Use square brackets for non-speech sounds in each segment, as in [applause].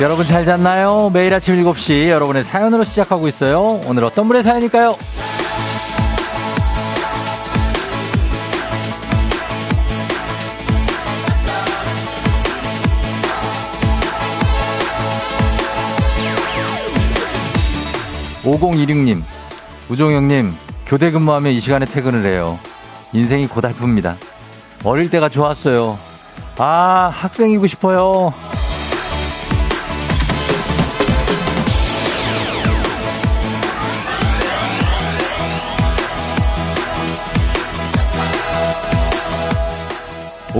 여러분 잘 잤나요? 매일 아침 7시 여러분의 사연으로 시작하고 있어요. 오늘 어떤 분의 사연일까요? 5016님, 우종영님, 교대 근무하면 이 시간에 퇴근을 해요. 인생이 고달픕니다. 어릴 때가 좋았어요. 아, 학생이고 싶어요.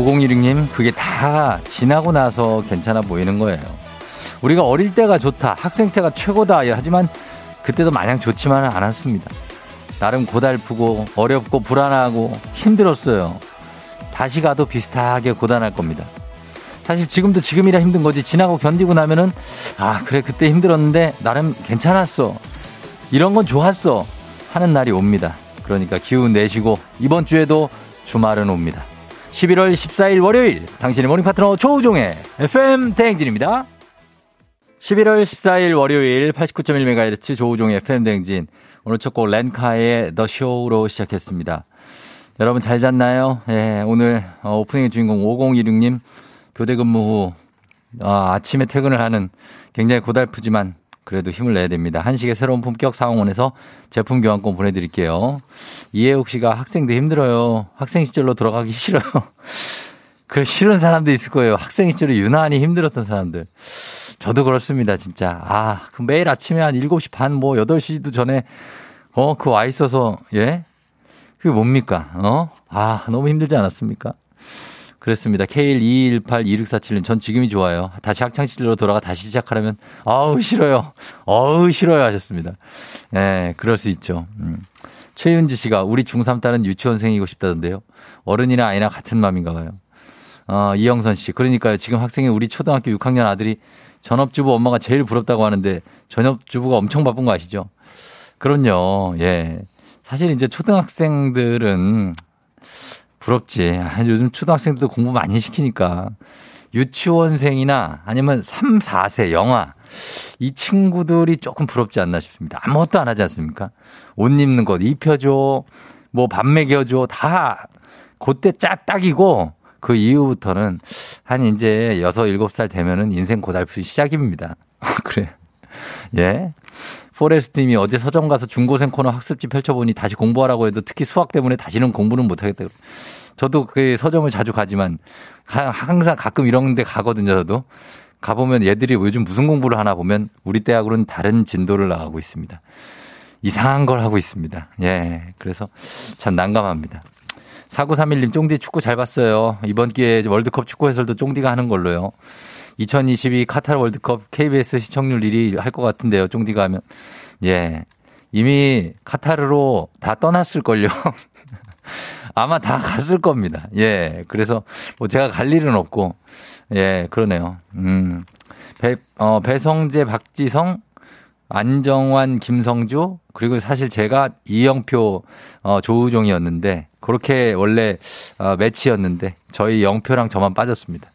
오공일육님, 그게 다 지나고 나서 괜찮아 보이는 거예요. 우리가 어릴 때가 좋다, 학생 때가 최고다, 하지만 그때도 마냥 좋지만은 않았습니다. 나름 고달프고 어렵고 불안하고 힘들었어요. 다시 가도 비슷하게 고단할 겁니다. 사실 지금도 지금이라 힘든 거지 지나고 견디고 나면은 아 그래 그때 힘들었는데 나름 괜찮았어 이런 건 좋았어 하는 날이 옵니다. 그러니까 기운 내시고 이번 주에도 주말은 옵니다. 11월 14일 월요일 당신의 morning 파트너 조우종의 FM 대행진입니다. 11월 14일 월요일 89.1MHz 조우종의 FM 대행진 오늘 첫 곡 렌카의 The Show로 시작했습니다. 여러분 잘 잤나요? 예, 오늘 어, 오프닝의 주인공 5016님 교대 근무 후 아, 아침에 퇴근을 하는 굉장히 고달프지만 그래도 힘을 내야 됩니다. 한식의 새로운 품격 상황원에서 제품 교환권 보내드릴게요. 이해욱 씨가 학생도 힘들어요. 학생 시절로 돌아가기 싫어요. [laughs] 그래, 싫은 사람도 있을 거예요. 학생 시절에 유난히 힘들었던 사람들. 저도 그렇습니다, 진짜. 아, 그 매일 아침에 한 7시 반, 뭐 8시도 전에, 어, 그 와 있어서, 예? 그게 뭡니까? 어? 아, 너무 힘들지 않았습니까? 그렇습니다. K121826647님, 전 지금이 좋아요. 다시 학창시절로 돌아가 다시 시작하려면, 아우, 싫어요. 어우, 싫어요. 하셨습니다. 예, 네, 그럴 수 있죠. 음. 최윤지 씨가 우리 중3 딸은 유치원생이고 싶다던데요. 어른이나 아이나 같은 마음인가 봐요. 어, 이영선 씨. 그러니까요. 지금 학생이 우리 초등학교 6학년 아들이 전업주부 엄마가 제일 부럽다고 하는데 전업주부가 엄청 바쁜 거 아시죠? 그럼요. 예. 사실 이제 초등학생들은 부럽지. 아, 요즘 초등학생들도 공부 많이 시키니까. 유치원생이나 아니면 3, 4세 영아. 이 친구들이 조금 부럽지 않나 싶습니다. 아무것도 안 하지 않습니까? 옷 입는 것 입혀줘. 뭐 밥 먹여줘. 다 그때 짝딱이고 그 이후부터는 한 이제 6, 7살 되면은 인생 고달프 시작입니다. [laughs] 그래. 예. 포레스트님이 어제 서점 가서 중고생 코너 학습지 펼쳐보니 다시 공부하라고 해도 특히 수학 때문에 다시는 공부는 못하겠다. 저도 그 서점을 자주 가지만 항상 가끔 이런 데 가거든요, 저도. 가보면 얘들이 요즘 무슨 공부를 하나 보면 우리 대학으로는 다른 진도를 나가고 있습니다. 이상한 걸 하고 있습니다. 예. 그래서 참 난감합니다. 4931님, 쫑디 축구 잘 봤어요. 이번 기회에 월드컵 축구 해설도 쫑디가 하는 걸로요. 2022 카타르 월드컵 KBS 시청률 1위 할 것 같은데요. 쫑디가 하면. 예. 이미 카타르로 다 떠났을걸요. [laughs] 아마 다 갔을 겁니다. 예. 그래서 뭐 제가 갈 일은 없고. 예, 그러네요. 음. 배, 어, 배성재, 박지성, 안정환, 김성주, 그리고 사실 제가 이영표, 어, 조우종이었는데, 그렇게 원래, 어, 매치였는데, 저희 영표랑 저만 빠졌습니다.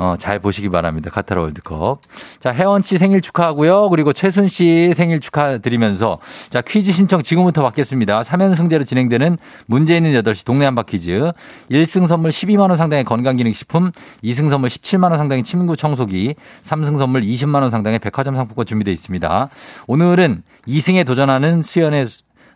어, 잘 보시기 바랍니다. 카타르 월드컵. 자, 혜원 씨 생일 축하하고요. 그리고 최순 씨 생일 축하드리면서 자, 퀴즈 신청 지금부터 받겠습니다. 3연승제로 진행되는 문제 있는 8시 동네 한바 퀴즈. 1승 선물 12만 원 상당의 건강기능식품, 2승 선물 17만 원 상당의 침구 청소기, 3승 선물 20만 원 상당의 백화점 상품권 준비되어 있습니다. 오늘은 2승에 도전하는 수연의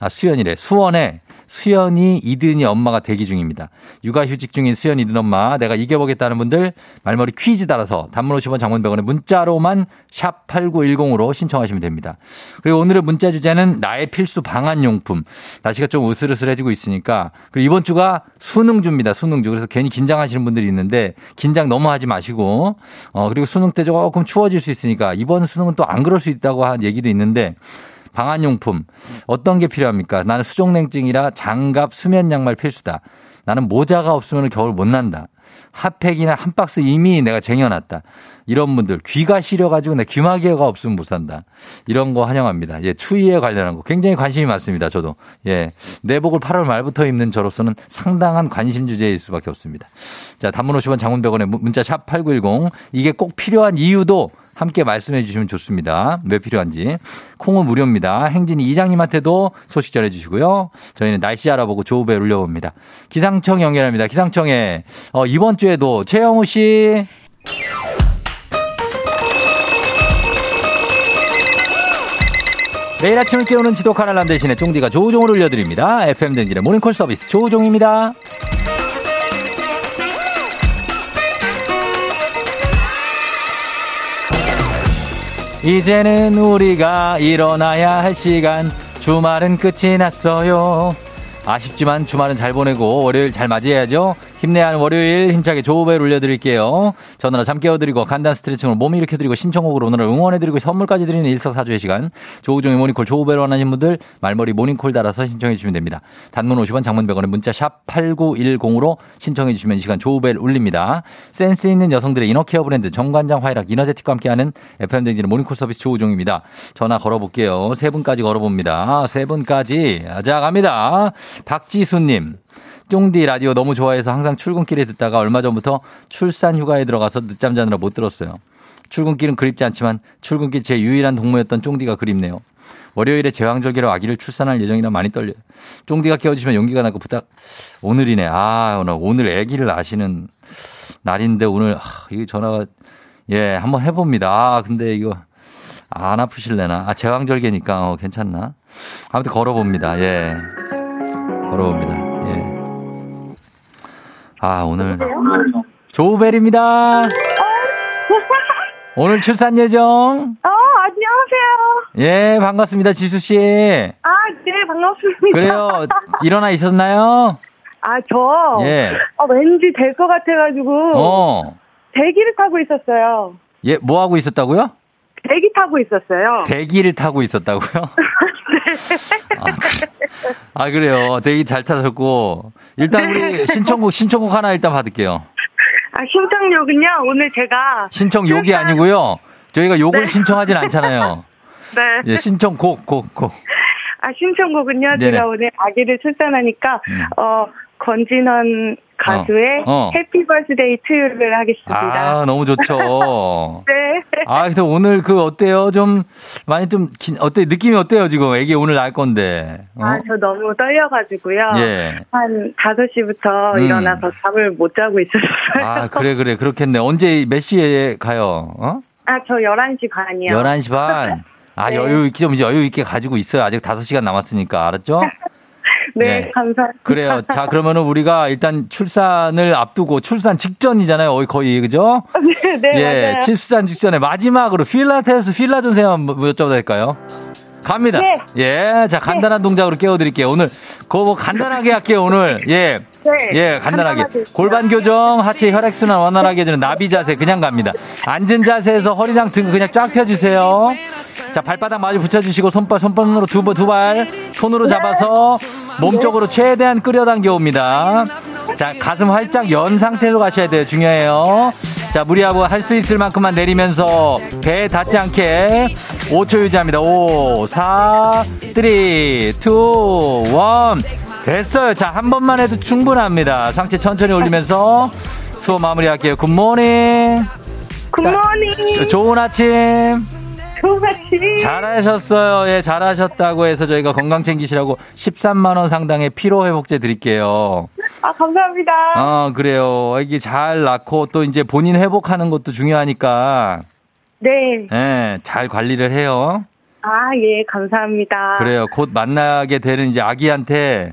아, 수연이래. 수원의 수연이 이든이 엄마가 대기 중입니다. 육아휴직 중인 수연 이든 엄마 내가 이겨보겠다는 분들 말머리 퀴즈 따라서 단문 50원 장문백원에 문자로만 샵 8910으로 신청하시면 됩니다. 그리고 오늘의 문자 주제는 나의 필수 방한용품. 날씨가 좀 으슬으슬해지고 있으니까 그리고 이번 주가 수능주입니다. 수능주. 그래서 괜히 긴장하시는 분들이 있는데 긴장 너무 하지 마시고 어 그리고 수능 때 조금 추워질 수 있으니까 이번 수능은 또 안 그럴 수 있다고 한 얘기도 있는데 방한용품 어떤 게 필요합니까? 나는 수족냉증이라 장갑, 수면 양말 필수다. 나는 모자가 없으면 겨울 못 난다. 핫팩이나 한 박스 이미 내가 쟁여놨다. 이런 분들 귀가 시려가지고 내 귀마개가 없으면 못 산다. 이런 거 환영합니다. 예, 추위에 관련한 거 굉장히 관심이 많습니다. 저도 예, 내복을 8월 말부터 입는 저로서는 상당한 관심 주제일 수밖에 없습니다. 자, 단문 50원 장문 100원에 문자 샵 8910. 이게 꼭 필요한 이유도 함께 말씀해 주시면 좋습니다. 왜 필요한지. 콩은 무료입니다. 행진이 이장님한테도 소식 전해 주시고요. 저희는 날씨 알아보고 조우배 울려봅니다. 기상청 연결합니다. 기상청에 어, 이번 주에도 최영우 씨. 매일 아침을 깨우는 지독한 알람 대신에 쫑디가 조우종을 울려드립니다. FM 댕진의 모닝콜 서비스 조우종입니다. 이제는 우리가 일어나야 할 시간 주말은 끝이 났어요. 아쉽지만 주말은 잘 보내고 월요일 잘 맞이해야죠. 힘내야 하는 월요일 힘차게 조우벨 울려드릴게요. 전화로 잠 깨워드리고 간단 스트레칭으로 몸 일으켜드리고 신청곡으로 오늘 응원해드리고 선물까지 드리는 일석사조의 시간. 조우종의 모닝콜 조우벨 원하신 분들 말머리 모닝콜 달아서 신청해 주시면 됩니다. 단문 50원 장문 100원의 문자 샵 8910으로 신청해 주시면 이 시간 조우벨 울립니다. 센스 있는 여성들의 inner care 브랜드 정관장 화이락 이너제틱과 함께하는 FM댕진의 모닝콜 서비스 조우종입니다. 전화 걸어볼게요. 세 분까지 걸어봅니다. 세 분까지. 자 갑니다. 박지수님. 쫑디 라디오 너무 좋아해서 항상 출근길에 듣다가 얼마 전부터 출산 휴가에 들어가서 늦잠 자느라 못 들었어요. 출근길은 그립지 않지만 출근길 제 유일한 동무였던 쫑디가 그립네요. 월요일에 제왕절개로 아기를 출산할 예정이라 많이 떨려요. 쫑디가 깨워주시면 용기가 나고 부탁. 오늘이네. 아, 오늘, 아기를 낳으시는 날인데 오늘, 아, 이거 전화가, 예, 한번 해봅니다. 아, 근데 이거 안 아프실래나? 아, 제왕절개니까, 어, 괜찮나? 아무튼 걸어봅니다. 예. 걸어봅니다. 예. 아, 오늘. 조우벨입니다. 오늘 출산 예정. 어, 안녕하세요. 예, 반갑습니다. 지수씨. 아, 네, 반갑습니다. 그래요. 일어나 있었나요? 아, 저. 예. 어, 왠지 될 것 같아가지고. 어. 대기를 타고 있었어요. 예, 뭐 하고 있었다고요? 대기 타고 있었어요. 대기를 타고 있었다고요? [laughs] 아, 그- 아, 그래요. 대기 잘 타셨고. 일단 우리 신청곡, 신청곡 하나 일단 받을게요. 아, 신청욕은요, 오늘 제가. 신청 욕이 출산- 아니고요. 저희가 욕을 네. 신청하진 않잖아요. 네. 예, 신청곡, 곡, 곡. 아, 신청곡은요, 네네. 제가 오늘 아기를 출산하니까, 음. 어, 권진원 가수의 어. 해피 버스데이 투유를 하겠습니다. 아, 너무 좋죠. [laughs] 네. 아, 근데 오늘 그 어때요? 좀 많이 좀 긴- 어때 느낌이 어때요? 지금 애기 오늘 날 건데. 어? 아, 저 너무 떨려 가지고요. 예. 한 5시부터 음. 일어나서 잠을 못 자고 있었어요. 아, [laughs] 그래 그래 그렇겠네. 언제 몇 시에 가요? 어? 아, 저 11시 반이요. 11시 반. 아, [laughs] 네. 여유 있게 좀 여유 있게 가지고 있어요. 아직 5시간 남았으니까. 알았죠? [laughs] 네, 네. 감사합니다. 그래요. 자, 그러면은 우리가 일단 출산을 앞두고 출산 직전이잖아요. 거의, 그죠? [laughs] 네, 네, 예, 맞아요. 출산 직전에 마지막으로 필라테스 필라 전생 한번 여쭤봐도 될까요? 갑니다. 네. 예, 자, 간단한 동작으로 깨워드릴게요. 오늘, 그거 뭐 간단하게 할게요, 오늘. 예. 네. 예, 간단하게. 골반 교정, 하체 혈액 순환 원활하게 해주는 나비 자세 그냥 갑니다. 앉은 자세에서 허리랑 등 그냥 쫙 펴주세요. 자, 발바닥 마주 붙여주시고 손바, 손바닥으로 두, 번- 두 발, 손으로 잡아서 몸쪽으로 최대한 끌어당겨 옵니다. 자, 가슴 활짝 연 상태로 가셔야 돼요. 중요해요. 자, 무리하고 할 수 있을 만큼만 내리면서 배 닿지 않게 5초 유지합니다. 5, 4, 3, 2, 1. 됐어요. 자, 한 번만 해도 충분합니다. 상체 천천히 올리면서 수업 마무리할게요. 굿모닝. 굿모닝. 좋은 아침. 좋같이 잘하셨어요. 예, 잘하셨다고 해서 저희가 건강 챙기시라고 13만원 상당의 피로회복제 드릴게요. 아, 감사합니다. 어, 그래요. 이게 잘 낳고 또 이제 본인 회복하는 것도 중요하니까, 네. 예, 잘 관리를 해요. 아, 예, 감사합니다. 그래요. 곧 만나게 되는 이제 아기한테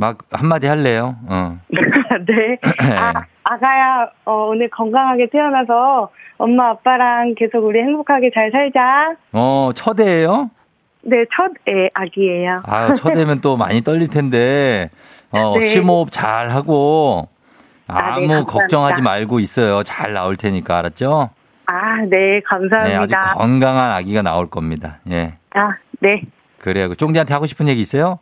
막 한마디 할래요. 어. [laughs] 네. 아, 아가야, 어, 오늘 건강하게 태어나서 엄마, 아빠랑 계속 우리 행복하게 잘 살자. 어, 첫애예요 네, 첫 애, 아기예요. 아, 첫애면 또 많이 떨릴 텐데, 어, [laughs] 네. 심호흡 잘 하고, 아, 네, 아무. 걱정하지 말고 있어요. 잘 나올 테니까, 알았죠? 아, 네, 네, 감사합니다. 아주 건강한 아기가 나올 겁니다. 예. 아, 네. 그래요. 그 쫑디한테 하고 싶은 얘기 있어요?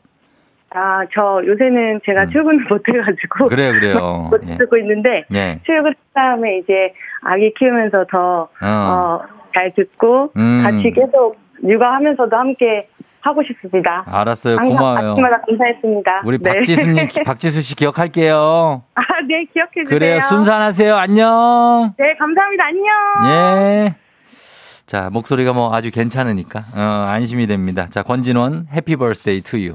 아, 저 요새는 제가 음. 출근을 [laughs] 못 해가지고. 그래요, 그래요. [laughs] 못 예. 쓰고 있는데, 예. 출근 다음에 이제 아기 키우면서 더, 어. 어, 잘 듣고, 음. 같이 계속 육아하면서도 함께 하고 싶습니다. 알았어요. 고마워요. 아침마다 감사했습니다. 우리 네. 박지수님, [laughs] 박지수 씨 기억할게요. 아, 네, 기억해 주세요. 그래요. 순산하세요. 안녕. 네, 감사합니다. 안녕. 예. 자, 목소리가 뭐 아주 괜찮으니까, 어, 안심이 됩니다. 자, 권진원, Happy Birthday to You.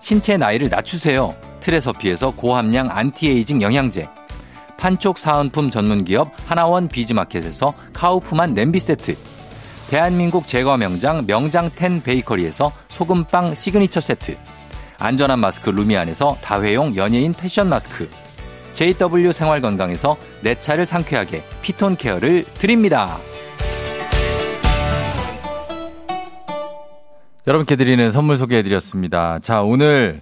신체 나이를 낮추세요. 트레서피에서 고함량 안티에이징 영양제, 판촉 사은품 전문기업 하나원 비즈마켓에서 카우프만 냄비 세트, 대한민국 제과 명장 명장텐 베이커리에서 소금빵 시그니처 세트, 안전한 마스크 루미안에서 다회용 연예인 패션 마스크, JW 생활건강에서 내 차를 상쾌하게 피톤 케어를 드립니다. 여러분께 드리는 선물 소개해드렸습니다. 자, 오늘,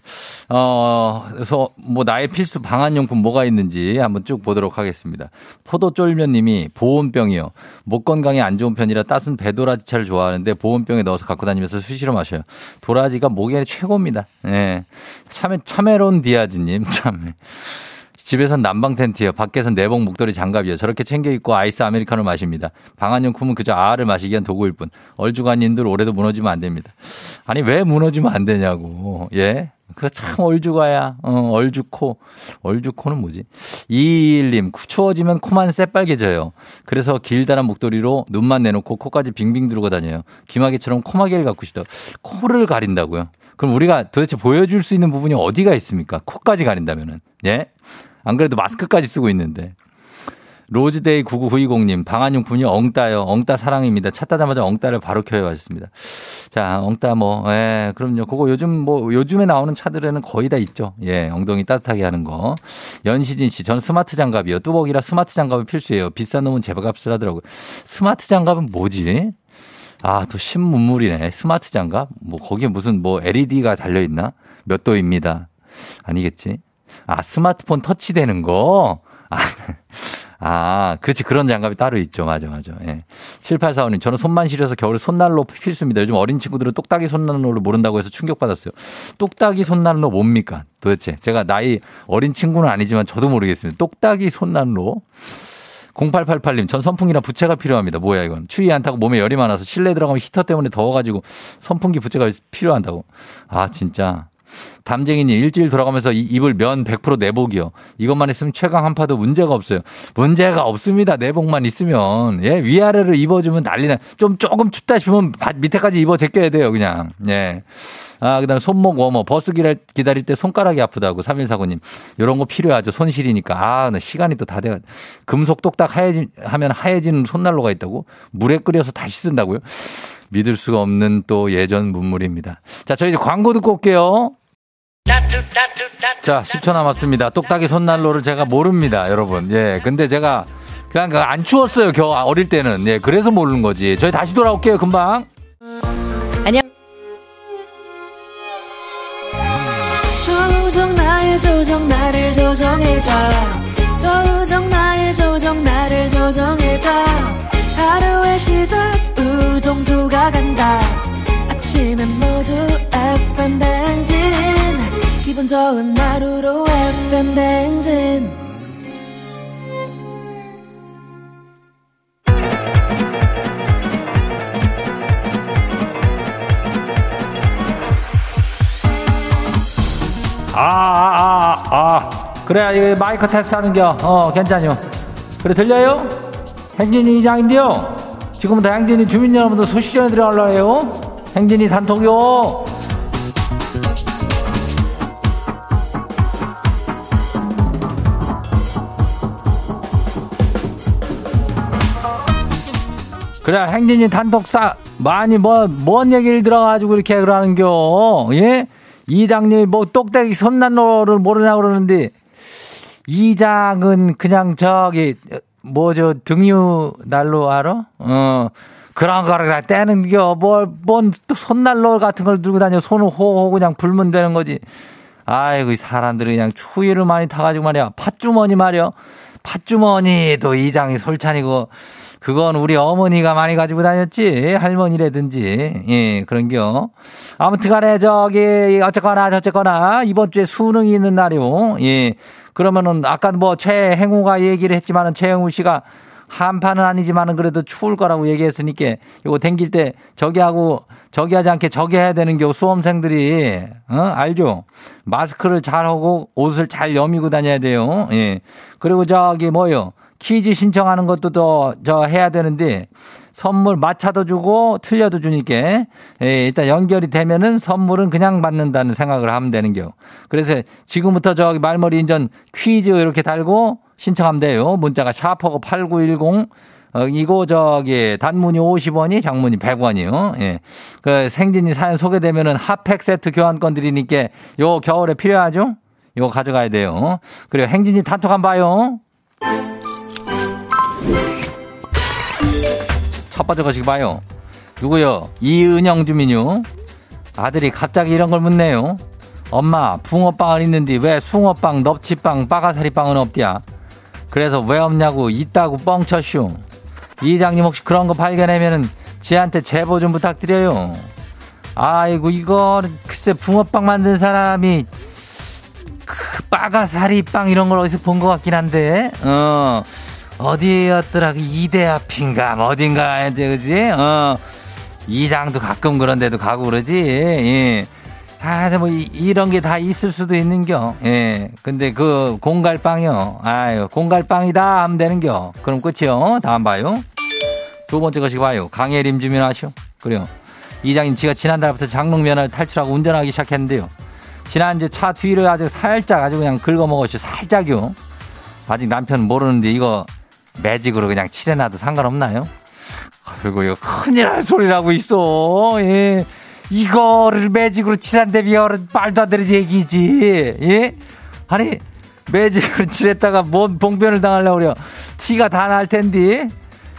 어, 그래서 뭐 나의 필수 방한용품 뭐가 있는지 한번 쭉 보도록 하겠습니다. 포도쫄면님이 보온병이요. 목 건강에 안 좋은 편이라 따순 배도라지 차를 좋아하는데 보온병에 넣어서 갖고 다니면서 수시로 마셔요. 도라지가 목에 최고입니다. 예. 네. 참에, 참에론 디아즈님, 참에. 집에선 난방 텐트요. 밖에선 내복 목도리 장갑이요. 저렇게 챙겨 입고 아이스 아메리카노 마십니다. 방한용품은 그저 아를 마시기 위한 도구일 뿐. 얼주간님들 올해도 무너지면 안 됩니다. 아니 왜 무너지면 안 되냐고. 예? 그거 참 얼주가야. 어, 얼주코. 얼주코는 뭐지? 이일님 추워지면 코만 새빨개져요. 그래서 길다란 목도리로 눈만 내놓고 코까지 빙빙 두르고 다녀요. 기마개처럼 코마개를 갖고 싶다. 코를 가린다고요? 그럼 우리가 도대체 보여줄 수 있는 부분이 어디가 있습니까? 코까지 가린다면은. 예? 안 그래도 마스크까지 쓰고 있는데. 로즈데이 9990님, 방한용품이 엉따요. 엉따 사랑입니다. 찾다자마자 엉따를 바로 켜요 하셨습니다. 자, 엉따 뭐, 예, 그럼요. 그거 요즘 뭐, 요즘에 나오는 차들에는 거의 다 있죠. 예, 엉덩이 따뜻하게 하는 거. 연시진 씨, 저는 스마트 장갑이요. 뚜벅이라 스마트 장갑은 필수예요. 비싼 놈은 제값을 하더라고요. 스마트 장갑은 뭐지? 아, 또 신문물이네. 스마트 장갑? 뭐, 거기에 무슨 뭐 LED가 달려있나? 몇 도입니다. 아니겠지? 아, 스마트폰 터치되는 거? 아, 아, 그렇지. 그런 장갑이 따로 있죠. 맞아, 맞아. 예. 7845님, 저는 손만 시려서 겨울에 손난로 필수입니다. 요즘 어린 친구들은 똑딱이 손난로를 모른다고 해서 충격받았어요. 똑딱이 손난로 뭡니까? 도대체. 제가 나이 어린 친구는 아니지만 저도 모르겠습니다. 똑딱이 손난로. 0888님, 전 선풍기랑 부채가 필요합니다. 뭐야, 이건. 추위 안 타고 몸에 열이 많아서 실내 들어가면 히터 때문에 더워가지고 선풍기 부채가 필요한다고. 아, 진짜. 담쟁이님 일주일 돌아가면서 입을 면 100% 내복이요. 이것만 있으면 최강 한파도 문제가 없어요. 문제가 없습니다. 내복만 있으면 예 위아래를 입어주면 난리나. 좀 조금 춥다 싶으면 밑에까지 입어 제껴야 돼요. 그냥 예. 아, 그 다음에 손목 워머, 버스 기다릴 때 손가락이 아프다고, 3149님. 요런 거 필요하죠. 손실이니까. 아, 나 시간이 또 다 돼. 금속 똑딱 하얘지, 하면 하얘지는 손난로가 있다고? 물에 끓여서 다시 쓴다고요? 믿을 수가 없는 또 예전 문물입니다. 자, 저희 이제 광고 듣고 올게요. 자, 10초 남았습니다. 똑딱이 손난로를 제가 모릅니다, 여러분. 예, 근데 제가 그냥 안 추웠어요, 겨 어릴 때는. 예, 그래서 모르는 거지. 저희 다시 돌아올게요, 금방. 안녕. 조정 나의 조정 나를 조정해줘. 조정 나의 조정 나를 조정해줘. 하루의 시절 우정조 간다 아침엔 모두 FM 댕진 기분 좋은 하루로 FM 댕진 아, 아, 아, 아. 그래, 이 마이크 테스트 하는겨. 어, 괜찮요. 그래, 들려요? 행진이 이장인데요. 지금부터 행진이 주민 여러분들 소식 전해드려 하려고 해요. 행진이 단톡요. 그래, 행진이 단톡 싸, 많이 뭐, 뭔 얘기를 들어가지고 이렇게 그러는겨. 예? 이장님이 뭐 똑딱이 손난로를 모르냐 그러는데, 이장은 그냥 저기, 뭐 저 등유 난로 알아? 어. 그런 거를 그냥 떼는 겨. 뭘, 뭔 손난로 같은 걸 들고 다녀. 손을 호호 그냥 불면 되는 거지. 아이고, 이 사람들이 그냥 추위를 많이 타가지고 말이야. 팥주머니 말이야. 팥주머니도 이장이 솔찬이고, 그건 우리 어머니가 많이 가지고 다녔지. 할머니라든지. 예, 그런겨. 아무튼 간에 저기, 어쨌거나 저쨌거나, 이번 주에 수능이 있는 날이요. 예. 그러면은, 아까 뭐 최행우가 얘기를 했지만은 최행우 씨가 한판은 아니지만은 그래도 추울 거라고 얘기했으니까 요거 댕길 때 저기 하고 저기 하지 않게 저기 해야 되는 겨 수험생들이 어 알죠? 마스크를 잘 하고 옷을 잘 여미고 다녀야 돼요. 예. 그리고 저기 뭐요? 퀴즈 신청하는 것도 더 저 해야 되는데 선물 맞춰도 주고 틀려도 주니까 예, 일단 연결이 되면은 선물은 그냥 받는다는 생각을 하면 되는 겨. 그래서 지금부터 저기 말머리 인전 퀴즈 이렇게 달고 신청하면 돼요. 문자가 샤퍼고 8910 어, 이거 저기 단문이 50원이 장문이 100원이요. 예. 그 생진이 사연 소개되면은 핫팩 세트 교환권 드리니까 요 겨울에 필요하죠? 이거 가져가야 돼요. 그리고 행진이 단톡 한번 봐요. 첫 번째 거시기 봐요. 누구요? 이은영 주민요. 아들이 갑자기 이런 걸 묻네요. 엄마, 붕어빵은 있는데 왜 숭어빵, 넙치빵, 빠가사리빵은 없디야? 그래서 왜 없냐고 있다고 뻥쳤슈. 이장님 혹시 그런 거 발견하면은 지한테 제보 좀 부탁드려요. 아이고 이거 글쎄 붕어빵 만든 사람이 그 빠가사리빵 이런 걸 어디서 본 것 같긴 한데 어 어디였더라 그 이대 앞인가 뭐 어딘가 이제 그지 어 이장도 가끔 그런 데도 가고 그러지 예. 아, 뭐, 이, 이런 게 다 있을 수도 있는겨. 예. 근데 그, 공갈빵이요. 아유, 공갈빵이다 하면 되는겨. 그럼 끝이요. 다음 봐요. 두 번째 것이 봐요. 강혜림 주민 아시오? 그래요. 이장님, 지가 지난달부터 장롱면허를 탈출하고 운전하기 시작했는데요. 지난주 차 뒤를 아주 살짝 아주 그냥 긁어먹었죠. 살짝요. 아직 남편 모르는데 이거 매직으로 그냥 칠해놔도 상관없나요? 아이고, 이거 큰일 날 소리라고 있어. 예. 이거를 매직으로 비어는 말도 안 되는 얘기지. 예? 아니, 매직으로 칠했다가 뭔 봉변을 당하려고 그래요. 티가 다 날 텐데.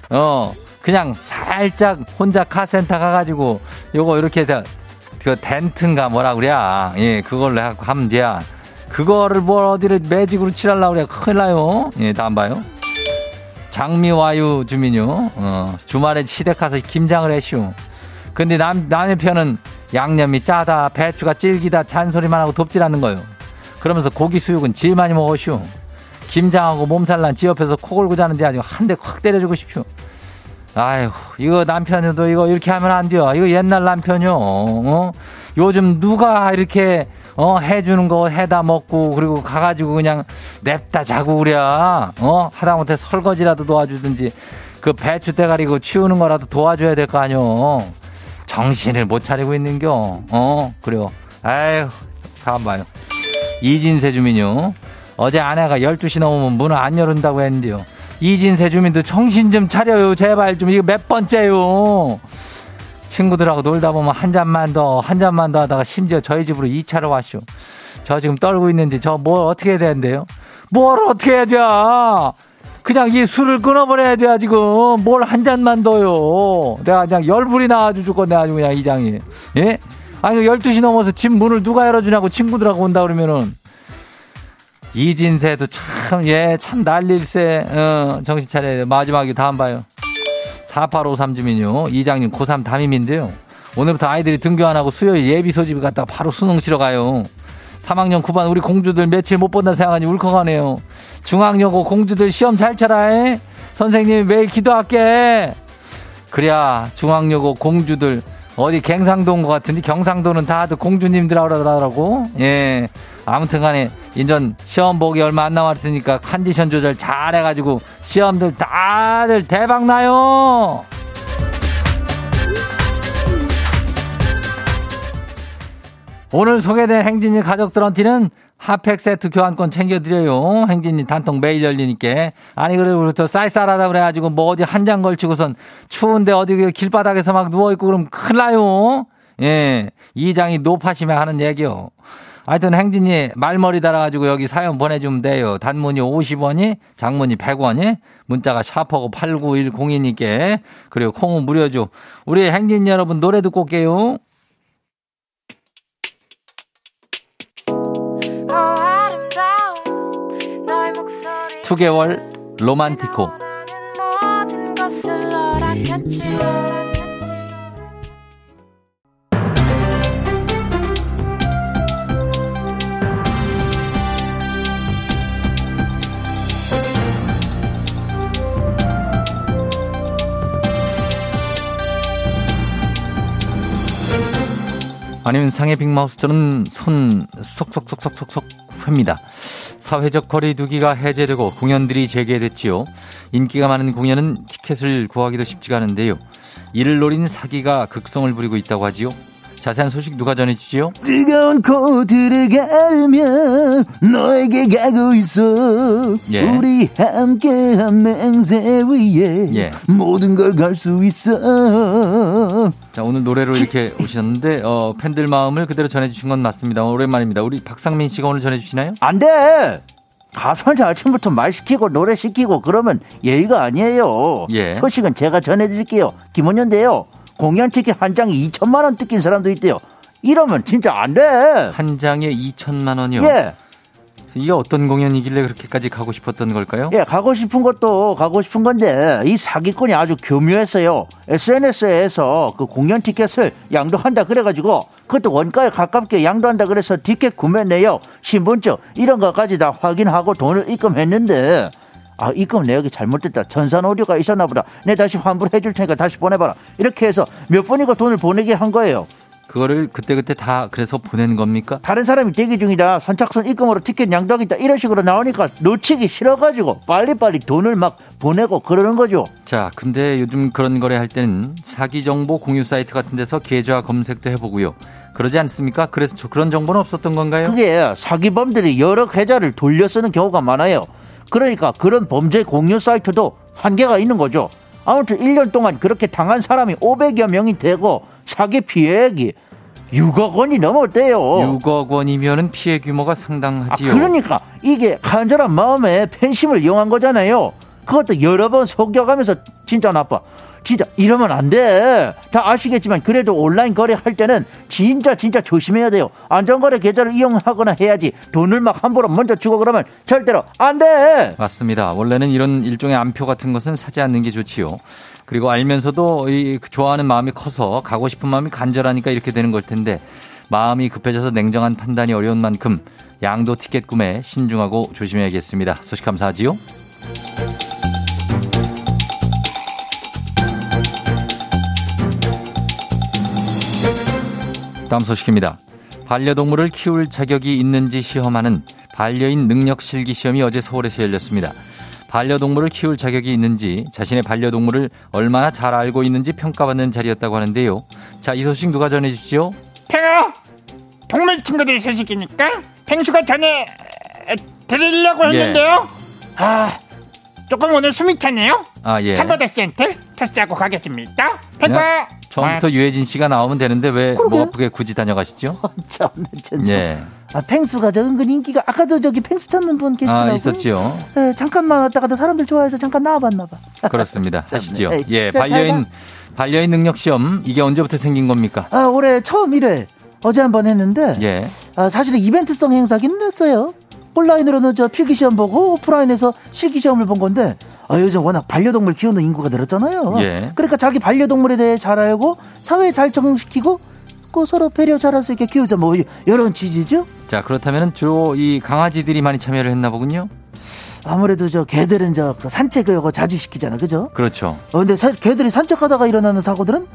어, 그냥 살짝 혼자 카센터 가가지고 요거 이렇게 다, 그 덴트인가 뭐라 그래. 예, 그걸로 하면 돼. 그거를 뭘 어디를 매직으로 칠하려고 그래. 큰일 나요. 예, 다음 봐요. 장미와유 주민요. 어, 주말에 시댁 가서 김장을 했슈. 근데 남, 남의 편은 양념이 짜다, 배추가 질기다, 잔소리만 하고 돕질 않는 거요. 그러면서 고기 수육은 질 많이 먹으슈. 김장하고 몸살난 지 옆에서 코 골고 자는데 아주 한 대 확 때려주고 싶슈. 아휴, 이거 남편도 이거 이렇게 하면 안 돼요. 이거 옛날 남편이요. 어? 요즘 누가 이렇게 어 해주는 거 해다 먹고 그리고 가가지고 그냥 냅다 자고 그래. 어 하다못해 설거지라도 도와주든지 그 배추 대가리 고 치우는 거라도 도와줘야 될 거 아니요. 정신을 못 차리고 있는겨. 어 그래요. 아휴 다음 봐요. 이진세 주민요. 어제 아내가 12시 넘으면 문을 안 열은다고 했는데요. 이진세 주민도 정신 좀 차려요. 제발 좀 이거 몇 번째요. 친구들하고 놀다 보면 한 잔만 더, 한 잔만 더 하다가 심지어 저희 집으로 2차로 왔쇼. 저 지금 떨고 있는데 저 뭘 어떻게 해야 되는데요? 뭘 어떻게 해야 돼? 그냥 이 술을 끊어버려야 돼, 지금. 뭘 한 잔만 더요. 내가 그냥 열불이 나가지고 죽겠네, 아주 그냥 이 장이. 예? 아니, 12시 넘어서 집 문을 누가 열어주냐고 친구들하고 온다 그러면은. 이진세도 참, 예, 참 난릴세. 어, 정신 차려야 돼. 마지막에 다음 봐요. 4853 주민요. 이장님 고3 담임인데요. 오늘부터 아이들이 등교 안 하고 수요일 예비 소집을 갔다가 바로 수능 치러 가요. 3학년 9반 우리 공주들 며칠 못 본다 생각하니 울컥하네요. 중학여고 공주들 시험 잘 쳐라. 해. 선생님 매일 기도할게. 그래야 중학여고 공주들 어디 갱상도인 것 같은데 경상도는 다들 공주님들 하더라고. 예. 아무튼 간에 인전 시험 보기 얼마 안 남았으니까 컨디션 조절 잘 해가지고 시험들 다들 대박 나요. 오늘 소개된 행진이 가족들한테는 핫팩 세트 교환권 챙겨드려요. 행진이 단통 매일 열리니까. 아니, 그래도 저 쌀쌀하다 그래가지고 뭐 어디 한 장 걸치고선 추운데 어디 그 길바닥에서 막 누워있고 그러면 큰일 나요. 예. 이 장이 높아시면 하는 얘기요. 하여튼 행진이 말머리 달아가지고 여기 사연 보내주면 돼요. 단문이 50원이, 장문이 100원이, 문자가 샤퍼고 89102니께. 그리고 콩은 무료죠. 우리 행진 여러분 노래 듣고 올게요. 2개월 로만티코 아니면 상해 빅마우스 저는 손 속속속속속속 회입니다. 사회적 거리두기가 해제되고 공연들이 재개됐지요. 인기가 많은 공연은 티켓을 구하기도 쉽지가 않은데요. 이를 노린 사기가 극성을 부리고 있다고 하지요. 자세한 소식 누가 전해주지요? 뜨거운 코드를 가르며 너에게 가고 있어 예. 우리 함께한 맹세 위에 예. 모든 걸갈수 있어 자 오늘 노래로 이렇게 오셨는데 어, 팬들 마음을 그대로 전해주신 건 맞습니다 오랜만입니다 우리 박상민 씨가 오늘 전해주시나요? 안 돼 가수한테 아침부터 말 시키고 노래 시키고 그러면 예의가 아니에요 예. 소식은 제가 전해드릴게요 김원현인데요 공연 티켓 한 장에 2천만 원 뜯긴 사람도 있대요. 이러면 진짜 안 돼. 한 장에 2천만 원이요? 예. 이게 어떤 공연이길래 그렇게까지 가고 싶었던 걸까요? 예, 가고 싶은 것도 가고 싶은 건데 이 사기꾼이 아주 교묘했어요. SNS에서 그 공연 티켓을 양도한다 그래가지고 그것도 원가에 가깝게 양도한다 그래서 티켓 구매 내역, 신분증 이런 것까지 다 확인하고 돈을 입금했는데 아, 입금 내역이 잘못됐다. 전산 오류가 있었나 보다. 내 다시 환불 해 줄 테니까 다시 보내봐라. 이렇게 해서 몇 번이고 돈을 보내게 한 거예요. 그거를 그때그때 다 그래서 보낸 겁니까? 다른 사람이 대기 중이다. 선착순 입금으로 티켓 양도하겠다. 이런 식으로 나오니까 놓치기 싫어가지고 빨리빨리 돈을 막 보내고 그러는 거죠. 자, 근데 요즘 그런 거래 할 때는 사기 정보 공유 사이트 같은 데서 계좌 검색도 해보고요. 그러지 않습니까? 그래서 그런 정보는 없었던 건가요? 그게 사기범들이 여러 계좌를 돌려 쓰는 경우가 많아요. 그러니까 그런 범죄 공유 사이트도 한계가 있는 거죠. 아무튼 1년 동안 그렇게 당한 사람이 500여 명이 되고 사기 피해액이 6억 원이 넘었대요. 6억 원이면은 피해 규모가 상당하지요. 아, 그러니까 이게 간절한 마음에 팬심을 이용한 거잖아요. 그것도 여러 번 속여가면서 진짜 나빠. 진짜 이러면 안 돼. 다 아시겠지만 그래도 온라인 거래할 때는 진짜 진짜 조심해야 돼요. 안전거래 계좌를 이용하거나 해야지 돈을 막 함부로 먼저 주고 그러면 절대로 안 돼. 맞습니다. 원래는 이런 일종의 암표 같은 것은 사지 않는 게 좋지요. 그리고 알면서도 이 좋아하는 마음이 커서 가고 싶은 마음이 간절하니까 이렇게 되는 걸 텐데 마음이 급해져서 냉정한 판단이 어려운 만큼 양도 티켓 구매 신중하고 조심해야겠습니다. 소식 감사하지요. 다음 소식입니다. 반려동물을 키울 자격이 있는지 시험하는 반려인 능력 실기 시험이 어제 서울에서 열렸습니다. 반려동물을 키울 자격이 있는지 자신의 반려동물을 얼마나 잘 알고 있는지 평가받는 자리였다고 하는데요. 자, 이 소식 누가 전해 주시죠? 팽아! 동물 친구들 소식이니까 팽수가 전해 드리려고 예. 했는데요. 예. 아, 조금 오늘 숨이 차네요. 아, 예. 참바다 센터 패스하고 가겠습니다. 팽아! 처음부터 아. 유해진 씨가 나오면 되는데 왜 목 아프게 굳이 다녀가시죠? [laughs] 참, 진짜. 예. 아, 펭수가 저 은근 인기가 아까도 저기 펭수 찾는 분 계시더라고요. 아, 있었죠. 예, 잠깐만 왔다가도 사람들 좋아해서 잠깐 나와봤나 봐. [laughs] 그렇습니다. 하시죠. 예, 반려인 반려인 능력 시험 이게 언제부터 생긴 겁니까? 아, 올해 처음 1회 어제 한 번 했는데 예. 아, 사실은 이벤트성 행사긴 했어요. 온라인으로는 저 필기 시험 보고 오프라인에서 실기 시험을 본 건데 아, 요즘 워낙 반려동물 키우는 인구가 늘었잖아요. 예. 그러니까 자기 반려동물에 대해 잘 알고 사회에 잘 적응시키고 그 서로 배려 잘할 수 있게 키우자 뭐 이런 취지죠. 자 그렇다면 주로 이 강아지들이 많이 참여를 했나 보군요. 아무래도 저 개들은 저그 산책을 자주 시키잖아, 그죠? 그렇죠. 어, 근데 사, 개들이 산책하다가 일어나는 사고들은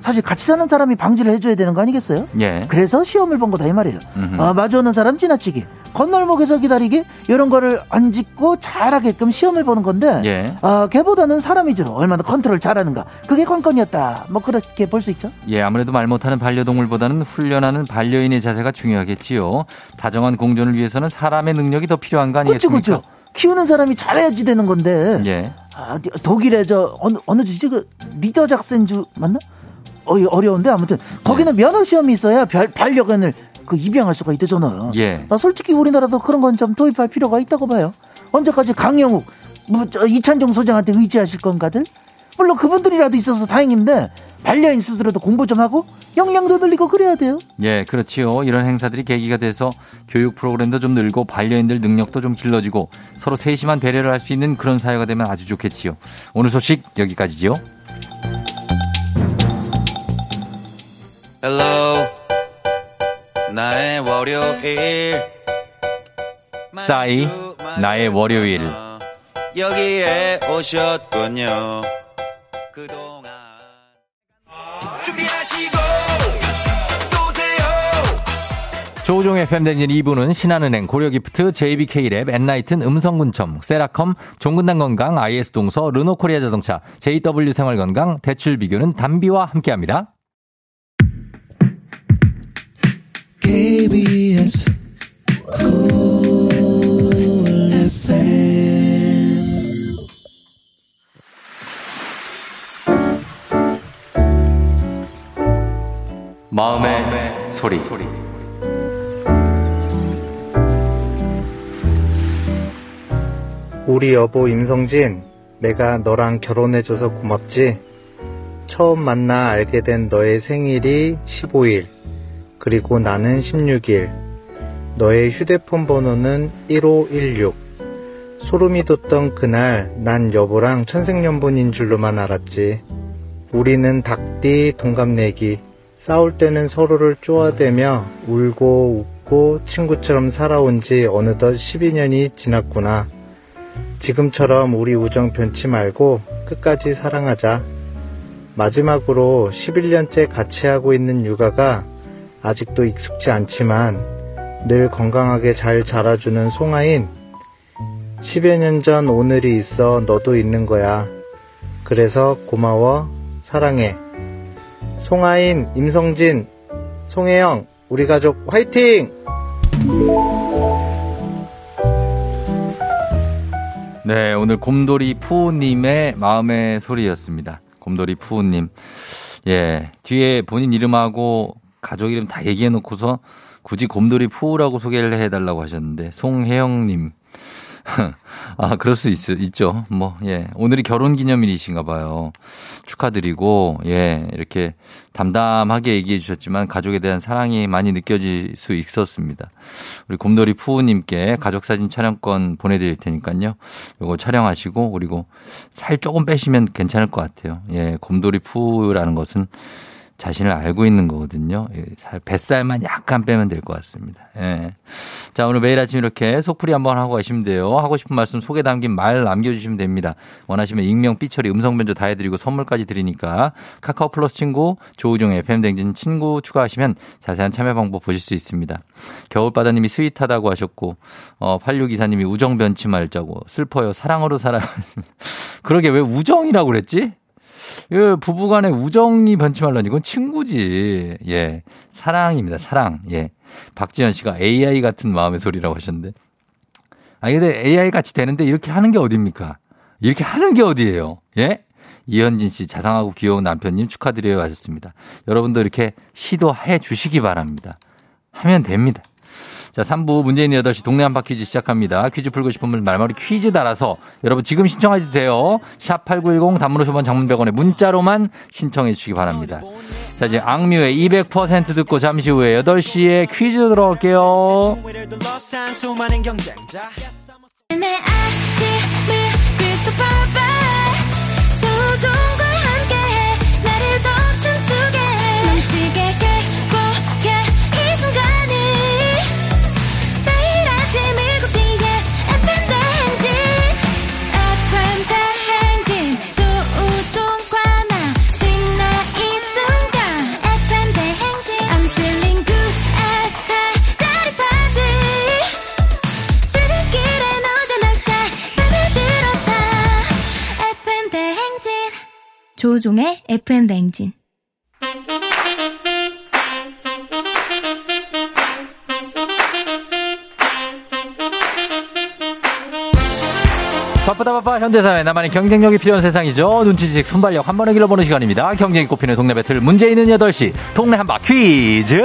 사실 같이 사는 사람이 방지를 해줘야 되는 거 아니겠어요? 예. 그래서 시험을 본 거다 이 말이에요. 아, 마주오는 사람 지나치기, 건널목에서 기다리기 이런 거를 안 짓고 잘하게끔 시험을 보는 건데, 예. 아, 걔보다는 사람 위주로 얼마나 컨트롤 잘하는가 그게 관건이었다. 뭐 그렇게 볼 수 있죠. 예, 아무래도 말 못하는 반려동물보다는 훈련하는 반려인의 자세가 중요하겠지요. 다정한 공존을 위해서는 사람의 능력이 더 필요한 거 아니겠습니까? 그쵸, 그쵸. 키우는 사람이 잘해야지 되는 건데. 예. 아, 독일의 저 어느 어느 주지 그 리더 작센주 맞나? 어, 어려운데 아무튼 거기는 예. 면허 시험이 있어야 별, 반려견을 그 입양할 수가 있대잖아요. 예. 나 솔직히 우리나라도 그런 건 좀 도입할 필요가 있다고 봐요. 언제까지 강영욱, 뭐, 이찬종 소장한테 의지하실 건가들? 물론 그분들이라도 있어서 다행인데 반려인 스스로도 공부 좀 하고 역량도 늘리고 그래야 돼요. 예, 그렇지요. 이런 행사들이 계기가 돼서 교육 프로그램도 좀 늘고 반려인들 능력도 좀 길러지고 서로 세심한 배려를 할 수 있는 그런 사회가 되면 아주 좋겠지요. 오늘 소식 여기까지지요. Hello. 나의 월요일. 싸이 나의 월요일. 여기에 오셨군요. 그동안 준비하시고. 조우종의 펨댕진 2부는 신한은행, 고려기프트, JBK랩, 엔라이튼, 음성군청, 세라컴, 종근당건강, IS동서, 르노코리아 자동차, JW 생활건강, 대출비교는 담비와 함께합니다. KBS 마음의, 마음의 소리. 소리. 우리 여보 임성진, 내가 너랑 결혼해줘서 고맙지? 처음 만나 알게 된 너의 생일이 15일, 그리고 나는 16일. 너의 휴대폰 번호는 1516. 소름이 돋던 그날 난 여보랑 천생연분인 줄로만 알았지. 우리는 닭띠 동갑내기. 싸울 때는 서로를 쪼아대며 울고 웃고 친구처럼 살아온 지 어느덧 12년이 지났구나. 지금처럼 우리 우정 변치 말고 끝까지 사랑하자. 마지막으로 11년째 같이 하고 있는 육아가 아직도 익숙지 않지만 늘 건강하게 잘 자라주는 송아인 10여 년 전 오늘이 있어 너도 있는 거야. 그래서 고마워, 사랑해. 송하인, 임성진, 송혜영, 우리 가족 화이팅! 네, 오늘 곰돌이 푸우님의 마음의 소리였습니다. 곰돌이 푸우님. 예, 뒤에 본인 이름하고 가족 이름 다 얘기해 놓고서 굳이 곰돌이 푸우라고 소개를 해달라고 하셨는데, 송혜영님. [laughs] 아, 그럴 수 있, 있죠. 뭐, 예. 오늘이 결혼 기념일이신가 봐요. 축하드리고, 예. 이렇게 담담하게 얘기해 주셨지만 가족에 대한 사랑이 많이 느껴질 수 있었습니다. 우리 곰돌이 푸우님께 가족사진 촬영권 보내드릴 테니까요. 요거 촬영하시고, 그리고 살 조금 빼시면 괜찮을 것 같아요. 예. 곰돌이 푸우라는 것은 자신을 알고 있는 거거든요. 예, 뱃살만 약간 빼면 될 것 같습니다. 예. 자, 오늘 매일 아침 이렇게 속풀이 한번 하고 가시면 돼요. 하고 싶은 말씀 소개 담긴 말 남겨주시면 됩니다. 원하시면 익명, 삐처리, 음성 변조 다 해드리고 선물까지 드리니까 카카오 플러스 친구, 조우종 FM 댕진 친구 추가하시면 자세한 참여 방법 보실 수 있습니다. 겨울바다님이 스윗하다고 하셨고, 어, 86기사님이 우정 변치 말자고, 슬퍼요. 사랑으로 살아야 했습니다. [laughs] 그러게 왜 우정이라고 그랬지? 예, 부부간의 우정이 변치 말라니 이건 친구지. 예. 사랑입니다. 사랑. 예. 박지현 씨가 AI 같은 마음의 소리라고 하셨는데. 아, 근데 AI 같이 되는데 이렇게 하는 게 어딥니까? 이렇게 하는 게 어디예요? 예? 이현진 씨 자상하고 귀여운 남편님 축하드려요 하셨습니다. 여러분도 이렇게 시도해 주시기 바랍니다. 하면 됩니다. 자, 3부 문재인 8시 동네 한바 퀴즈 시작합니다. 퀴즈 풀고 싶은 분 말머리 퀴즈 달아서 여러분 지금 신청해 주세요. 샵 8910 단문 50원 장문 100원에 문자로만 신청해 주시기 바랍니다. 자, 이제 악뮤의 200% 듣고 잠시 후에 8시에 퀴즈 들어올게요. 내 아침을 조우종의 FM 냉진. 바쁘다 바빠 현대사회 나만의 경쟁력이 필요한 세상이죠. 눈치식 순발력 한 번에 길러보는 시간입니다. 경쟁이 꼽히는 동네 배틀 문제 있는 8시 동네 한바 퀴즈.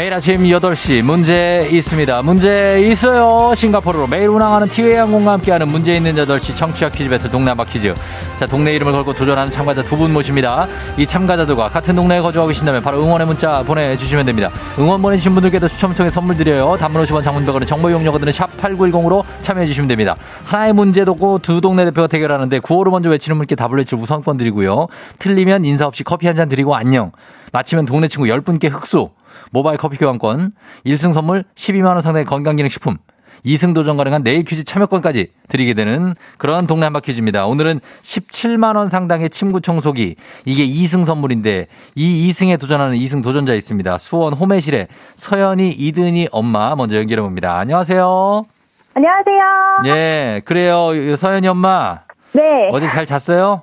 매일 아침 8시 문제 있습니다. 문제 있어요. 싱가포르로 매일 운항하는 티웨이 항공과 함께하는 문제 있는 8시 청취자 퀴즈 배틀 동남아 퀴즈. 자, 동네 이름을 걸고 도전하는 참가자 두 분 모십니다. 이 참가자들과 같은 동네에 거주하고 계신다면 바로 응원의 문자 보내주시면 됩니다. 응원 보내주신 분들께도 추첨을 통해 선물 드려요. 단문 50원 장문병원의 정보 이용료들은 샵 8910으로 참여해주시면 됩니다. 하나의 문제도 고두 동네 대표가 대결하는데 구호를 먼저 외치는 분께 답을 외칠 우선권 드리고요. 틀리면 인사 없이 커피 한 잔 드리고 안녕. 마치면 동네 친구 10분께 흑수. 모바일 커피 교환권, 1승 선물 12만원 상당의 건강기능식품, 2승 도전 가능한 내일 퀴즈 참여권까지 드리게 되는 그런 동네 한바 퀴즈입니다. 오늘은 17만원 상당의 침구 청소기, 이게 2승 선물인데, 이 2승에 도전하는 2승 도전자 있습니다. 수원 호매실에 서연이, 이든이 엄마 먼저 연결해 봅니다. 안녕하세요. 안녕하세요. 예, 그래요. 서연이 엄마. 네. 어제 잘 잤어요?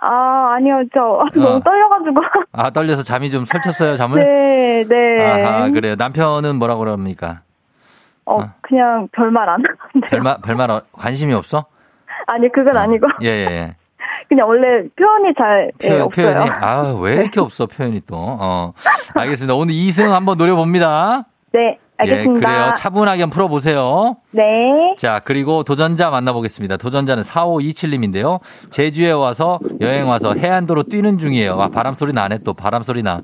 아, 아니요. 저 어. [laughs] 너무 떨려가지고. 아, 떨려서 잠이 좀 설쳤어요, 잠을? 네, 네. 아하, 그래요. 남편은 뭐라고 그럽니까? 어, 어. 그냥 별말 안 하는데. 별말, [laughs] 별말 어, 관심이 없어? 아니, 그건 어. 아니고. 예, 예, 예. [laughs] 그냥 원래 표현이 잘 예, 표현, 예, 없어요. 표현이 아, 왜 이렇게 없어, 표현이 또. 어. 알겠습니다. 오늘 2승 한번 노려봅니다. 네. 알겠습니다. 예, 그래요. 차분하게 한번 풀어보세요. 네. 자, 그리고 도전자 만나보겠습니다. 도전자는 4527님인데요. 제주에 와서, 여행 와서 해안도로 뛰는 중이에요. 아, 바람 소리 나네, 또. 바람 소리 나.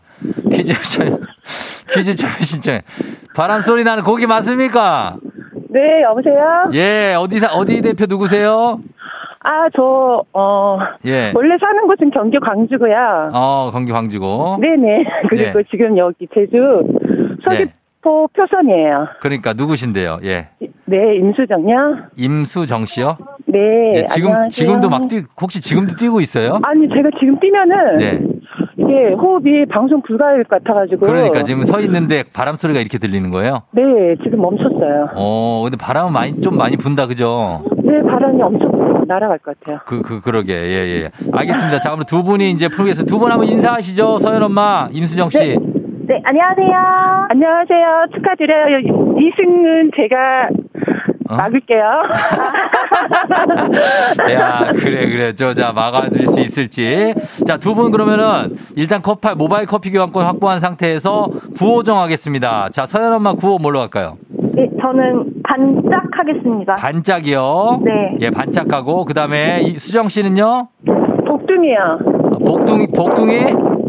퀴즈, [laughs] 퀴즈 참여 신청해. 바람 소리 나는 고기 맞습니까? 네, 여보세요? 예, 어디, 어디 대표 누구세요? 아, 저, 어, 예. 원래 사는 곳은 경기 광주고요. 어, 경기 광주고. 네네. [laughs] 그리고 예. 지금 여기 제주 서귀 네. 표, 표선이에요. 그러니까 누구신데요? 예. 네, 임수정요. 임수정 씨요? 네. 예, 지금 안녕하세요. 지금도 막 뛰, 혹시 지금도 뛰고 있어요? 아니, 제가 지금 뛰면은 네. 이게 호흡이 방송 불가할 것 같아가지고. 그러니까 지금 서 있는데 바람 소리가 이렇게 들리는 거예요? 네, 지금 멈췄어요. 어, 근데 바람은 많이 좀 많이 분다, 그죠? 네, 바람이 엄청 날아갈 것 같아요. 그, 그, 그러게. 예, 예. 알겠습니다. 자, 그럼 두 분이 이제 풀겠습니다. 두 분 한번 인사하시죠. 서현 엄마, 임수정 씨. 네. 네, 안녕하세요. 안녕하세요. 축하드려요. 이승은 제가 어? 막을게요. [laughs] 야, 그래, 그래. 저, 자, 막아줄 수 있을지. 자, 두 분 그러면은 일단 커피, 모바일 커피 교환권 확보한 상태에서 구호 정하겠습니다. 자, 서현 엄마 구호 뭘로 갈까요? 네, 저는 반짝 하겠습니다. 반짝이요? 네. 예, 반짝하고, 그 다음에 수정 씨는요? 복둥이요. 복둥이, 복둥이?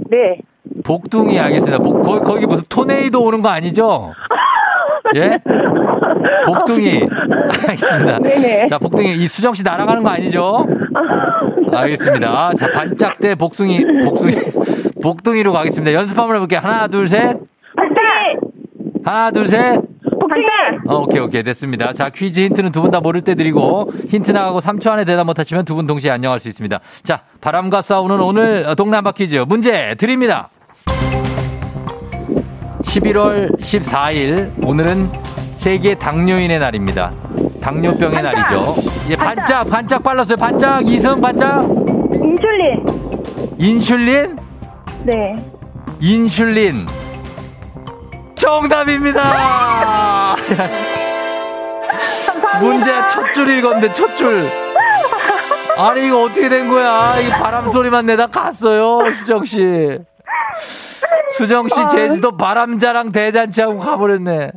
네. 복둥이 알겠습니다. 복, 거기, 거기 무슨 토네이도 오는 거 아니죠? 예? 복둥이. 알겠습니다. 네네. 자, 복둥이. 이 수정 씨 날아가는 거 아니죠? 알겠습니다. 자, 반짝 대 복숭이, 복숭이, [laughs] 복둥이로 가겠습니다. 연습 한번 해볼게요. 하나, 둘, 셋. 반짝! 하나, 둘, 셋. 어, 오케이, 오케이. 됐습니다. 자, 퀴즈 힌트는 두 분 다 모를 때 드리고, 힌트 나가고 3초 안에 대답 못하시면 두 분 동시에 안녕할 수 있습니다. 자, 바람과 싸우는 오늘 한바 퀴즈 문제 드립니다. 11월 14일 오늘은 세계 당뇨인의 날입니다. 당뇨병의 반짝. 날이죠. 예, 반짝, 반짝 빨랐어요. 반짝, 이승 반짝. 인슐린. 인슐린? 네. 인슐린. 정답입니다. 문제 첫 줄 읽었는데 첫 줄. 아니 이거 어떻게 된 거야? 이 바람 소리만 내다 갔어요, 수정 씨. 수정 씨 아. 제주도 바람자랑 대잔치하고 가버렸네.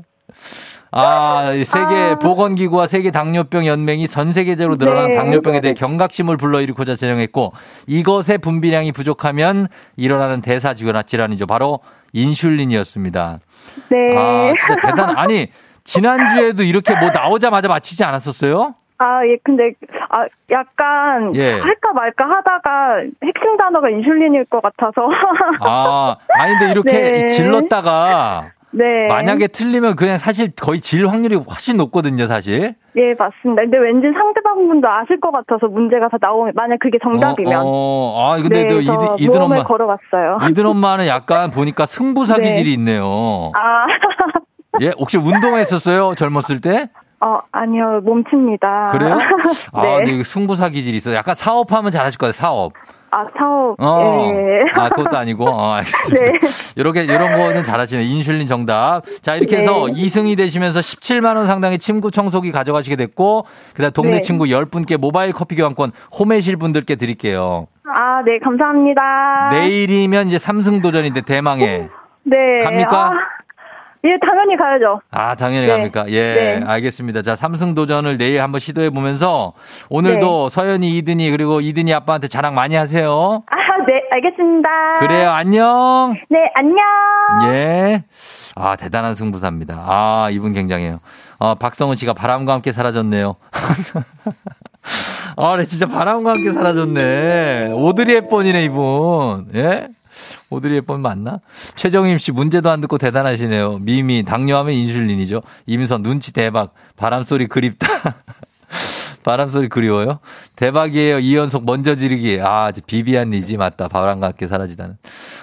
아, 세계 아. 보건기구와 세계 당뇨병 연맹이 전 세계적으로 늘어난 네. 당뇨병에 대해 경각심을 불러일으키고자 제정했고 이것의 분비량이 부족하면 일어나는 대사질환 질환이죠. 바로 인슐린이었습니다. 네. 아, 진짜 대단. 아니 지난주에도 이렇게 뭐 나오자마자 맞히지 않았었어요? 아, 예, 근데, 아, 약간, 예. 할까 말까 하다가 핵심 단어가 인슐린일 것 같아서. [laughs] 아, 아니, 근데 이렇게 네. 질렀다가. 네. 만약에 틀리면 그냥 사실 거의 질 확률이 훨씬 높거든요, 사실. 예, 맞습니다. 근데 왠지 상대방분도 아실 것 같아서 문제가 다 나오면, 만약 그게 정답이면. 어, 어. 아, 근데 네, 이든, 이든 엄마. 걸어봤어요. [laughs] 이든 엄마는 약간 보니까 승부사기질이 네. 있네요. 아. [laughs] 예, 혹시 운동했었어요? 젊었을 때? 어, 아니요, 몸칩니다. 그래요? [laughs] 아, 네. 아, 근데 승부사 기질이 있어. 약간 사업하면 잘하실 거예요, 사업. 아, 사업. 어. 예. 아, 그것도 아니고. 어, 알겠습니다. 네. 이렇게, 이런 거는 잘하시네. 인슐린 정답. 자, 이렇게 네. 해서 2승이 되시면서 17만원 상당의 침구 청소기 가져가시게 됐고, 그 다음 동네 네. 친구 10분께 모바일 커피 교환권 홈해실 분들께 드릴게요. 아, 네, 감사합니다. 내일이면 이제 3승 도전인데 대망의. 네. 갑니까? 아. 예, 당연히 가야죠. 아, 당연히 네. 갑니까? 예, 네. 알겠습니다. 자, 삼승 도전을 내일 한번 시도해 보면서 오늘도 네. 서연이 이든이 그리고 이든이 아빠한테 자랑 많이 하세요. 아, 네, 알겠습니다. 그래요, 안녕. 네, 안녕. 예. 아, 대단한 승부사입니다. 아, 이분 굉장해요. 어, 박성은 씨가 바람과 함께 사라졌네요. [laughs] 아, 네, 진짜 바람과 함께 사라졌네. 오드리 헵번이네, 이분. 예? 오드리 헵번 맞나? 최정임 씨 문제도 안 듣고 대단하시네요. 미미 당뇨하면 인슐린이죠. 임선 눈치 대박 바람소리 그립다. [laughs] 바람소리 그리워요? 대박이에요. 이연속 먼저 지르기. 아, 비비안 리지 맞다. 바람과 함께 사라지다는.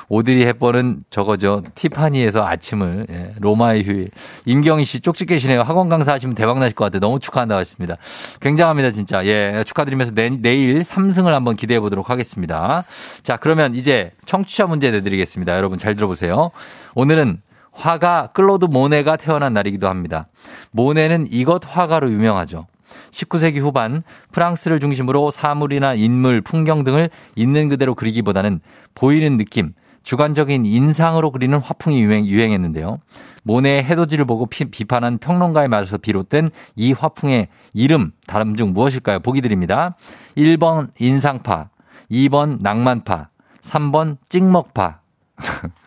오드리 헵번은 저거죠. 티파니에서 아침을. 예, 로마의 휴일. 임경희 씨 쪽집게시네요. 학원 강사 하시면 대박 나실 것 같아요. 너무 축하한다고 하십니다. 굉장합니다, 진짜. 예, 축하드리면서 내, 내일 3승을 한번 기대해 보도록 하겠습니다. 자, 그러면 이제 청취자 문제 내드리겠습니다. 여러분 잘 들어보세요. 오늘은 화가 클로드 모네가 태어난 날이기도 합니다. 모네는 이것 화가로 유명하죠. 19세기 후반 프랑스를 중심으로 사물이나 인물, 풍경 등을 있는 그대로 그리기보다는 보이는 느낌, 주관적인 인상으로 그리는 화풍이 유행, 유행 했는데요. 모네의 해돋이를 보고 피, 비판한 평론가의 말에서 비롯된 이 화풍의 이름, 다음 중 무엇일까요? 보기 드립니다. 1번 인상파, 2번 낭만파, 3번 찍먹파. [laughs]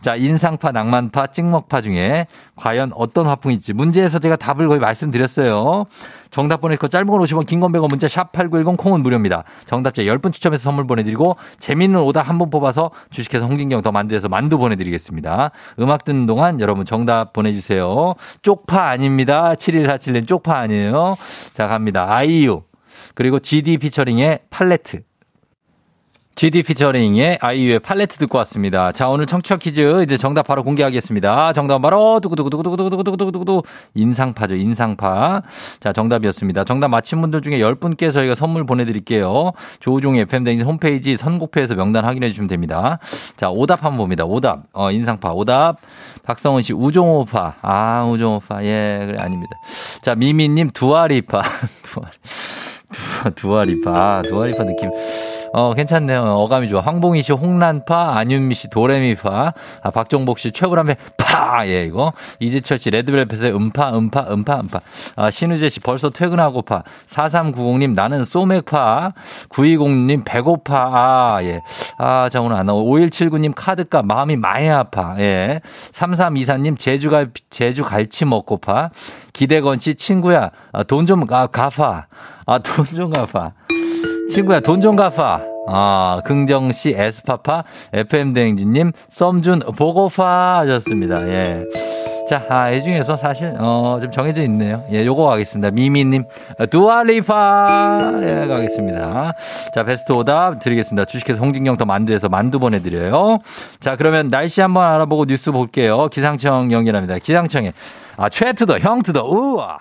자, 인상파, 낭만파, 찍먹파 중에 과연 어떤 화풍일지 문제에서 제가 답을 거의 말씀드렸어요. 정답 보내시고 짧은 걸 50원, 긴 건 100원 문자 샵 8910 콩은 무료입니다. 정답자 10분 추첨해서 선물 보내드리고 재밌는 오답 한 번 뽑아서 주식회사 홍진경 더 만두에서 만두 보내드리겠습니다. 음악 듣는 동안 여러분 정답 보내주세요. 쪽파 아닙니다. 7147님 쪽파 아니에요. 자, 갑니다. 아이유. 그리고 GD 피처링의 팔레트. GD 피처링의 아이유의 팔레트 듣고 왔습니다. 자, 오늘 청취자 퀴즈 이제 정답 바로 공개하겠습니다. 정답 바로 두구두구두구두구두구두구두구두구 인상파죠. 인상파. 자, 정답이었습니다. 정답 맞힌 분들 중에 10분께 저희가 선물 보내드릴게요. 조우종 FM 댕진 홈페이지 선곡표에서 명단 확인해 주시면 됩니다. 자, 오답 한번 봅니다. 오답. 어, 인상파. 오답. 박성훈 씨, 우종오파. 아, 우종오파. 예, 그래, 아닙니다. 자, 미미님, 두아리파. [laughs] 두아리파. 두아리파. 두아리파 느낌. 어, 괜찮네요. 어감이 좋아. 황봉희 씨 홍란파, 안윤미 씨 도레미파, 아, 박종복 씨 최불암의 파, 예, 이거. 이지철 씨 레드벨벳의 음파, 음파, 음파, 음파. 아, 신우재 씨 벌써 퇴근하고파. 4390님 나는 소맥파. 920님 배고파. 아, 예. 아, 자, 오늘 안 나오. 5179님 카드값 마음이 많이 아파. 예. 3324님 제주갈, 제주 갈치 먹고파. 기대건 씨 친구야. 아, 돈좀 아, 갚아. 아, 돈좀 갚아. 친구야, 돈 좀 갚아. 아, 긍정씨, 에스파파, FM대행진님, 썸준, 보고파 하셨습니다. 예. 자, 아, 이 중에서 사실, 어, 좀 정해져 있네요. 예, 요거 가겠습니다. 미미님, 두아리파, 예, 가겠습니다. 자, 베스트 오답 드리겠습니다. 주식회사 홍진경 더 만두에서 만두 보내드려요. 자, 그러면 날씨 한번 알아보고 뉴스 볼게요. 기상청 연결합니다. 기상청에, 아, 최투더, 형투더, 우와!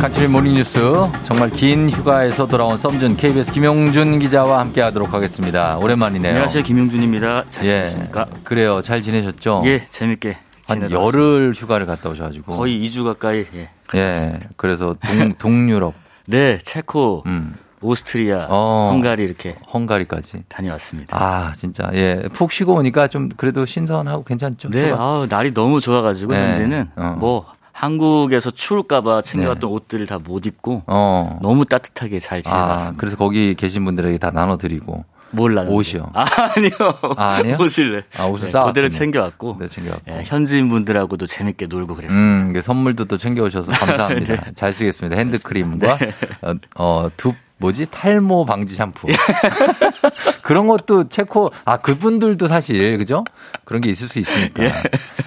간추린 모닝뉴스 정말 긴 휴가에서 돌아온 썸준 KBS 김용준 기자와 함께하도록 하겠습니다. 오랜만이네요. 안녕하세요 김용준입니다. 잘 예, 지내셨습니까? 그래요. 잘 지내셨죠? 예, 재밌게 한 열흘 휴가를 갔다 오셔가지고 거의 2주 가까이 예. 예, 그래서 동, [laughs] 동유럽 네, 체코 음. 오스트리아, 어, 헝가리 이렇게 헝가리까지 다녀왔습니다. 아 진짜 예 푹 쉬고 오니까 좀 그래도 신선하고 괜찮죠? 네, 아 날이 너무 좋아가지고 네. 현재는 어. 뭐 한국에서 추울까봐 챙겨왔던 네. 옷들을 다 못 입고 어. 너무 따뜻하게 잘 지내봤습니다. 아, 그래서 거기 계신 분들에게 다 나눠드리고. 몰라. 옷이요. 아, 아니요. 아, 아니요. [laughs] 옷을 네. 아, 옷을 네, 싸. 그대로 챙겨왔고. 네, 챙겨왔고. 예, 현지인 분들하고도 재밌게 놀고 그랬습니다. 음, 선물도 또 챙겨오셔서 감사합니다. [laughs] 네. 잘 쓰겠습니다. 핸드크림과 네. 어, 어, 두 뭐지 탈모 방지 샴푸 [laughs] 그런 것도 체코 아 그분들도 사실 그죠 그런 게 있을 수 있으니까 예.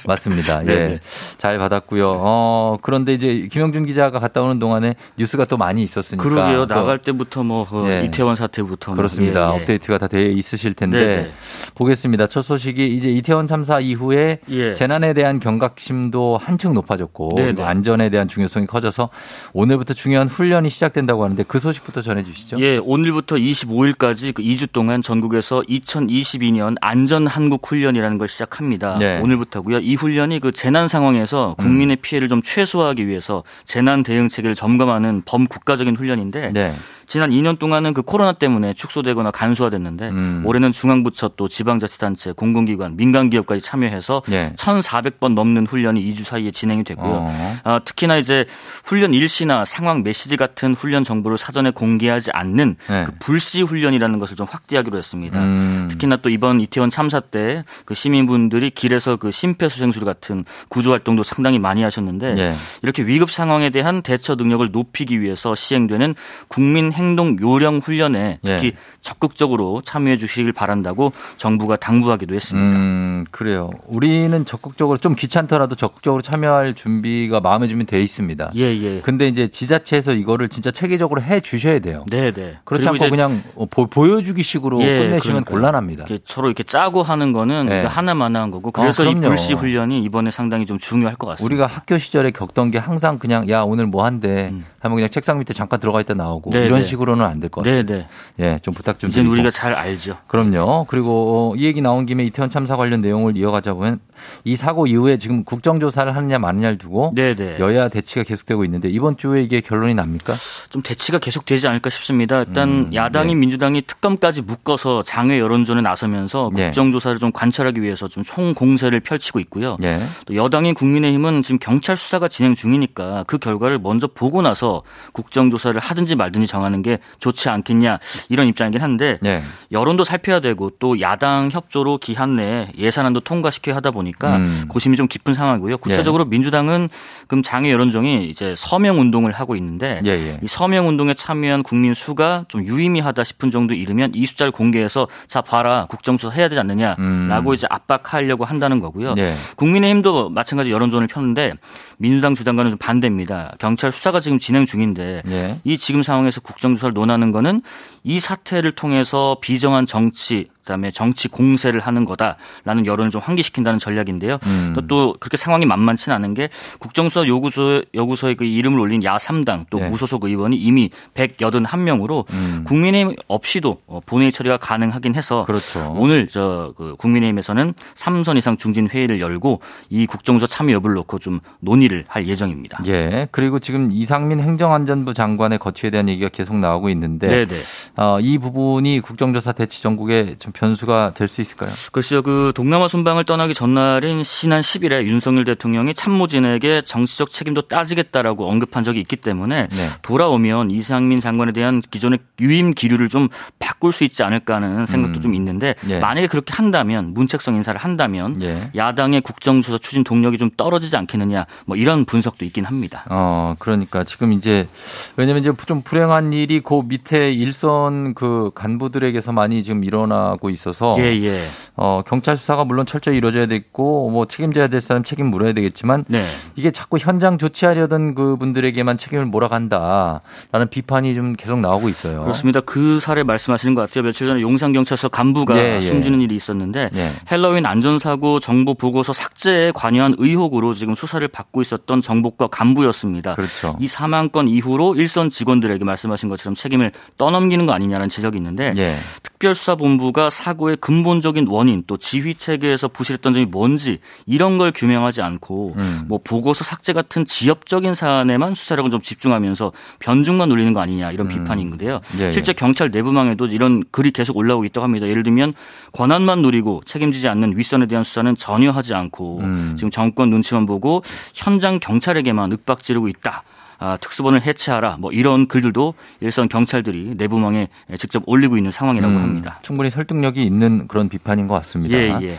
맞습니다. 예. 네. 잘 받았고요. 어, 그런데 이제 김영준 기자가 갔다 오는 동안에 뉴스가 또 많이 있었으니까. 그러게요. 나갈 때부터 뭐 예. 이태원 사태부터 뭐. 그렇습니다. 예, 예. 업데이트가 다 돼 있으실 텐데 네네. 네. 보겠습니다. 첫 소식이 이제 이태원 참사 이후에 예. 재난에 대한 경각심도 한층 높아졌고 네, 네. 안전에 대한 중요성이 커져서 오늘부터 중요한 훈련이 시작된다고 하는데 그 소식부터 전해 주시죠. 예, 오늘부터 25일까지 그 2주 동안 전 국에서 2022년 안전 한국 훈련이라는 걸 시작합니다. 네. 오늘부터고요. 이 훈련이 그 재난 상황에서 국민의 음. 피해를 좀 최소화하기 위해서 재난 대응 체계를 점검하는 범국가적인 훈련인데 네. 지난 2년 동안은 그 코로나 때문에 축소되거나 간소화됐는데 음. 올해는 중앙부처 또 지방자치단체, 공공기관, 민간기업까지 참여해서 네. 1,400번 넘는 훈련이 2주 사이에 진행이 됐고요. 어. 아, 특히나 이제 훈련 일시나 상황 메시지 같은 훈련 정보를 사전에 공개하지 않는 네. 그 불시 훈련이라는 것을 좀 확대하기로 했습니다. 음. 특히나 또 이번 이태원 참사 때 그 시민분들이 길에서 그 심폐소생술 같은 구조 활동도 상당히 많이 하셨는데 네. 이렇게 위급 상황에 대한 대처 능력을 높이기 위해서 시행되는 국민 행 행동 요령 훈련에 특히 예. 적극적으로 참여해 주시길 바란다고 정부가 당부하기도 했습니다. 음, 그래요. 우리는 적극적으로 좀 귀찮더라도 적극적으로 참여할 준비가 마음에 주면 돼 있습니다. 예, 예. 근데 이제 지자체에서 이거를 진짜 체계적으로 해 주셔야 돼요. 네, 네. 그렇지 않고 그냥 보, 여주기식으로 예, 끝내시면 그러니까요. 곤란합니다. 서로 이렇게 짜고 하는 거는 네. 하나만 한 거고 그래서 아, 이 불시 훈련이 이번에 상당히 좀 중요할 것 같습니다. 우리가 학교 시절에 겪던 게 항상 그냥 야 오늘 뭐 한대 음. 하면 그냥 책상 밑에 잠깐 들어가 있다 나오고 네, 이런 네. 식으로는 안 될 것 같아요. 네, 네. 예, 좀 부탁 좀. 이제 우리가 잘 알죠. 그럼요. 그리고 이 얘기 나온 김에 이태원 참사 관련 내용을 이어가자 보면 이 사고 이후에 지금 국정조사를 하느냐 마느냐를 두고 네네. 네. 여야 대치가 계속되고 있는데 이번 주에 이게 결론이 납니까? 좀 대치가 계속되지 않을까 싶습니다. 일단 음, 야당이 네. 민주당이 특검까지 묶어서 장외 여론전에 나서면서 네. 국정조사를 좀 관철하기 위해서 좀 총공세를 펼치고 있고요. 네. 또 여당인 국민의힘은 지금 경찰 수사가 진행 중이니까 그 결과를 먼저 보고 나서 국정조사를 하든지 말든지 정하는 게 좋지 않겠냐 이런 입장이긴 한데 네. 여론도 살펴야 되고 또 야당 협조로 기한 내에 예산안도 통과시켜야 하다 보니 보니까 음. 고심이 좀 깊은 상황이고요. 구체적으로 예. 민주당은 그럼 장애 여론정이 이제 서명 운동을 하고 있는데 예예. 예. 이 서명 운동에 참여한 국민 수가 좀 유의미하다 싶은 정도 이르면 이 숫자를 공개해서 자 봐라 국정조사 해야 되지 않느냐라고 음. 이제 압박하려고 한다는 거고요. 예. 국민의힘도 마찬가지 여론전을 폈는데 민주당 주장과는 좀 반대입니다. 경찰 수사가 지금 진행 중인데 예. 이 지금 상황에서 국정조사를 논하는 거는 이 사태를 통해서 비정한 정치 그다음에 정치 공세를 하는 거다라는 여론을 좀 환기시킨다는 전략인데요. 음. 또, 또 그렇게 상황이 만만치는 않은 게 국정수사 요구서 요구서에 그 이름을 올린 야 3당 또 네. 무소속 의원이 이미 181명으로 음. 국민의힘 없이도 어, 본회의 처리가 가능하긴 해서 그렇죠. 오늘 저 그 국민의힘에서는 3선 이상 중진 회의를 열고 이 국정조사 참여 여부를 놓고 좀 논의를 할 예정입니다. 예. 그리고 지금 이상민 행정안전부 장관의 거취에 대한 얘기가 계속 나오고 있는데 네네. 어, 이 부분이 국정조사 대치 전국에 좀 변수가 될 수 있을까요? 글쎄요. 그 동남아 순방을 떠나기 전날인 지난 10일에 윤석열 대통령이 참모진에게 정치적 책임도 따지겠다라고 언급한 적이 있기 때문에 네. 돌아오면 이상민 장관에 대한 기존의 유임 기류를 좀 바꿀 수 있지 않을까 하는 생각도 음. 좀 있는데 예. 만약에 그렇게 한다면 문책성 인사를 한다면 예. 야당의 국정조사 추진 동력이 좀 떨어지지 않겠느냐 뭐 이런 분석도 있긴 합니다. 어 그러니까 지금 이제 왜냐면 이제 좀 불행한 일이 그 밑에 일선 그 간부들에게서 많이 지금 일어나고 하고 있어서 예, 예. 어, 경찰 수사가 물론 철저히 이루어져야 되고 뭐 책임져야 될 사람 책임 물어야 되겠지만 네. 이게 자꾸 현장 조치하려던 그 분들에게만 책임을 몰아간다라는 비판이 좀 계속 나오고 있어요. 그렇습니다. 그 사례 말씀하시는 것 같아요. 며칠 전에 용산 경찰서 간부가 예, 예. 숨지는 일이 있었는데 예. 헬로윈 안전사고 정보 보고서 삭제에 관여한 의혹으로 지금 수사를 받고 있었던 정보과 간부였습니다. 그렇죠. 이 사망 건 이후로 일선 직원들에게 말씀하신 것처럼 책임을 떠넘기는 거 아니냐는 지적이 있는데 예. 특별수사본부가 사고의 근본적인 원인 또 지휘 체계에서 부실했던 점이 뭔지 이런 걸 규명하지 않고 음. 뭐 보고서 삭제 같은 지엽적인 사안에만 수사력을 좀 집중하면서 변증만 놀리는 거 아니냐 이런 음. 비판인데요. 예, 예. 실제 경찰 내부망에도 이런 글이 계속 올라오고 있다고 합니다. 예를 들면 권한만 누리고 책임지지 않는 윗선에 대한 수사는 전혀 하지 않고 음. 지금 정권 눈치만 보고 현장 경찰에게만 윽박 지르고 있다. 아, 특수본을 해체하라 뭐 이런 글들도 일선 경찰들이 내부망에 직접 올리고 있는 상황이라고 음, 합니다. 충분히 설득력이 있는 그런 비판인 것 같습니다. 예, 예.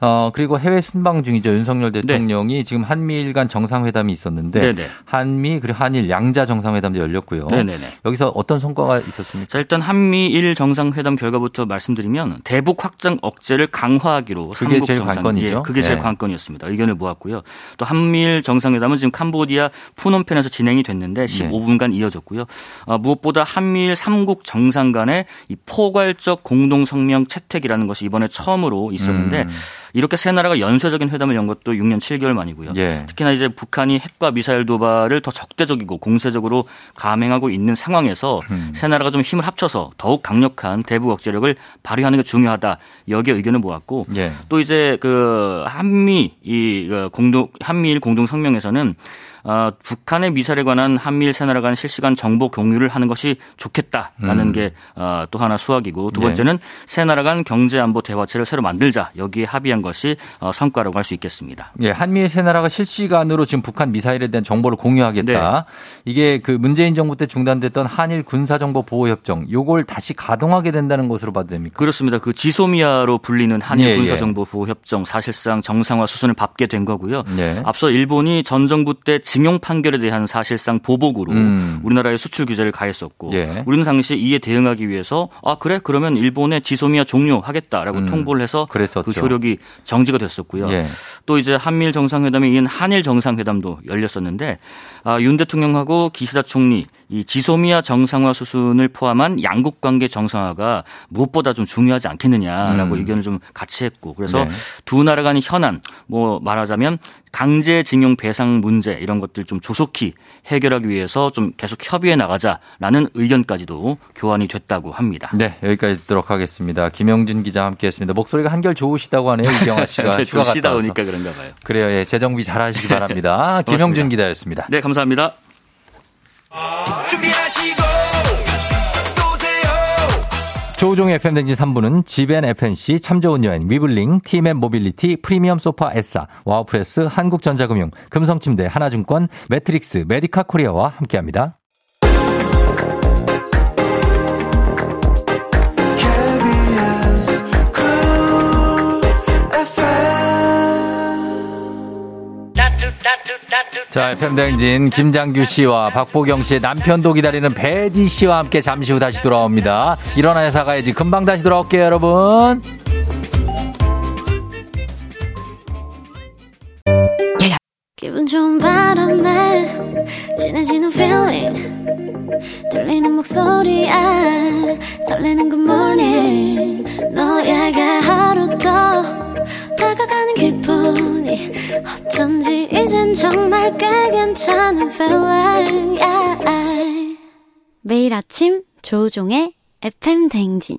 어, 그리고 해외 순방 중이죠. 윤석열 네. 대통령이 네. 지금 한미일 간 정상회담이 있었는데 네네. 한미 그리고 한일 양자 정상회담도 열렸고요. 네네네. 여기서 어떤 성과가 있었습니까? 자, 일단 한미일 정상회담 결과부터 말씀드리면 대북 확장 억제를 강화하기로 그게 제일 정상, 관건이죠. 예, 그게 제일 네. 관건이었습니다. 의견을 모았고요. 또 한미일 정상회담은 지금 캄보디아 푸놈펜에서 진행이 됐는데 15분간 이어졌고요. 어, 무엇보다 한미일 3국 정상 간의 이 포괄적 공동 성명 채택이라는 것이 이번에 처음으로 있었는데 음. 이렇게 세 나라가 연쇄적인 회담을 연 것도 6년 7개월 만이고요. 예. 특히나 이제 북한이 핵과 미사일 도발을 더 적대적이고 공세적으로 감행하고 있는 상황에서 음. 세 나라가 좀 힘을 합쳐서 더욱 강력한 대북 억제력을 발휘하는 게 중요하다. 여기에 의견을 모았고 예. 또 이제 그 한미 이그 공동 한미일 공동 성명에서는 어, 북한의 미사일에 관한 한미일 세 나라 간 실시간 정보 공유를 하는 것이 좋겠다라는 음. 게또 어, 하나 수확이고 두 번째는 네. 세 나라 간 경제 안보 대화체를 새로 만들자 여기에 합의한 것이 어, 성과라고 할 수 있겠습니다. 예, 한미일 세 나라가 실시간으로 지금 북한 미사일에 대한 정보를 공유하겠다. 네. 이게 그 문재인 정부 때 중단됐던 한일 군사정보 보호 협정 요걸 다시 가동하게 된다는 것으로 봐도 됩니까? 그렇습니다. 그 지소미아로 불리는 한일 예, 예. 군사정보 보호 협정 사실상 정상화 수순을 밟게 된 거고요. 네. 앞서 일본이 전 정부 때 징용 판결에 대한 사실상 보복으로 음. 우리나라에 수출 규제를 가했었고 예. 우리는 당시 이에 대응하기 위해서 아 그래 그러면 일본의 지소미아 종료하겠다라고 음. 통보를 해서 그랬었죠. 그 효력이 정지가 됐었고요. 예. 또 이제 한미일 정상회담에 이은 한일 정상회담도 열렸었는데 아, 윤 대통령하고 기시다 총리 이 지소미아 정상화 수순을 포함한 양국 관계 정상화가 무엇보다 좀 중요하지 않겠느냐라고 음. 의견을 좀 같이 했고 그래서 네. 두 나라 간의 현안 뭐 말하자면 강제징용 배상 문제 이런 것들 좀 조속히 해결하기 위해서 좀 계속 협의해 나가자라는 의견까지도 교환이 됐다고 합니다. 네, 여기까지 듣도록 하겠습니다. 김영준 기자 함께했습니다. 목소리가 한결 좋으시다고 하네요, 이경아 씨가. [laughs] 네, 좀 쉬다 오니까 그런가 봐요. 그래요, 예, 재정비 잘하시기 바랍니다. [laughs] 김영준 기자였습니다. 네, 감사합니다. 조우종의 펨댕진 3부는 지벤 FNC, 참 좋은 여행, 위블링, 티맵 모빌리티, 프리미엄 소파 에싸, 와우프레스, 한국전자금융, 금성침대, 하나증권, 매트릭스, 메디카 코리아와 함께합니다. 자, 펨댕진 김장규 씨와 박보경 씨의 남편도 기다리는 배지 씨와 함께 잠시 후 다시 돌아옵니다. 일어나 회사 가야지. 금방 다시 돌아올게요, 여러분. 기분 좋은 바람에 진해지는 feeling 들리는 목소리에 설레는 good morning 너에게 어쩐지 이젠 정말 꽤 괜찮은 feeling yeah. 매일 아침 조종의 FM 댕진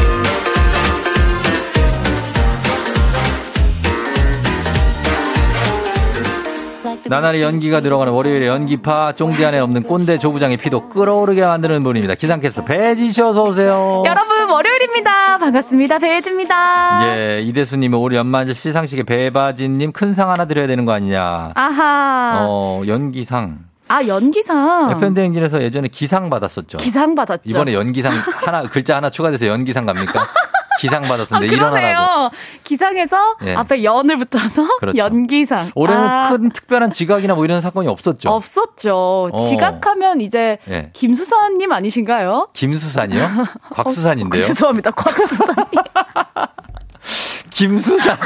나날이 연기가 들어가는 월요일에 연기파 쫑디 안에 없는 꼰대 조부장의 피도 끓어오르게 만드는 분입니다. 기상캐스터 배지 씨 어서 오세요. 여러분 월요일입니다. 반갑습니다. 배지입니다. 예, 이대수님은 올 연말제 시상식에 배바지님 큰 상 하나 드려야 되는 거 아니냐. 아하. 어 연기상. 아, 연기상. FM대행진에서 예전에 기상 받았었죠. 기상 받았죠. 이번에 연기상 하나, 글자 하나 추가돼서 연기상 갑니까? [laughs] 기상 받았었는데 아, 일어나라고. 기상에서 예. 앞에 연을 붙어서 [laughs] 그렇죠. 연기상. 올해는 아. 큰 특별한 지각이나 뭐 이런 사건이 없었죠. 없었죠. 어. 지각하면 이제 예. 김수산님 아니신가요? 김수산이요? [laughs] 곽수산인데요. 어, 죄송합니다. 곽수산님. [laughs] 김수산.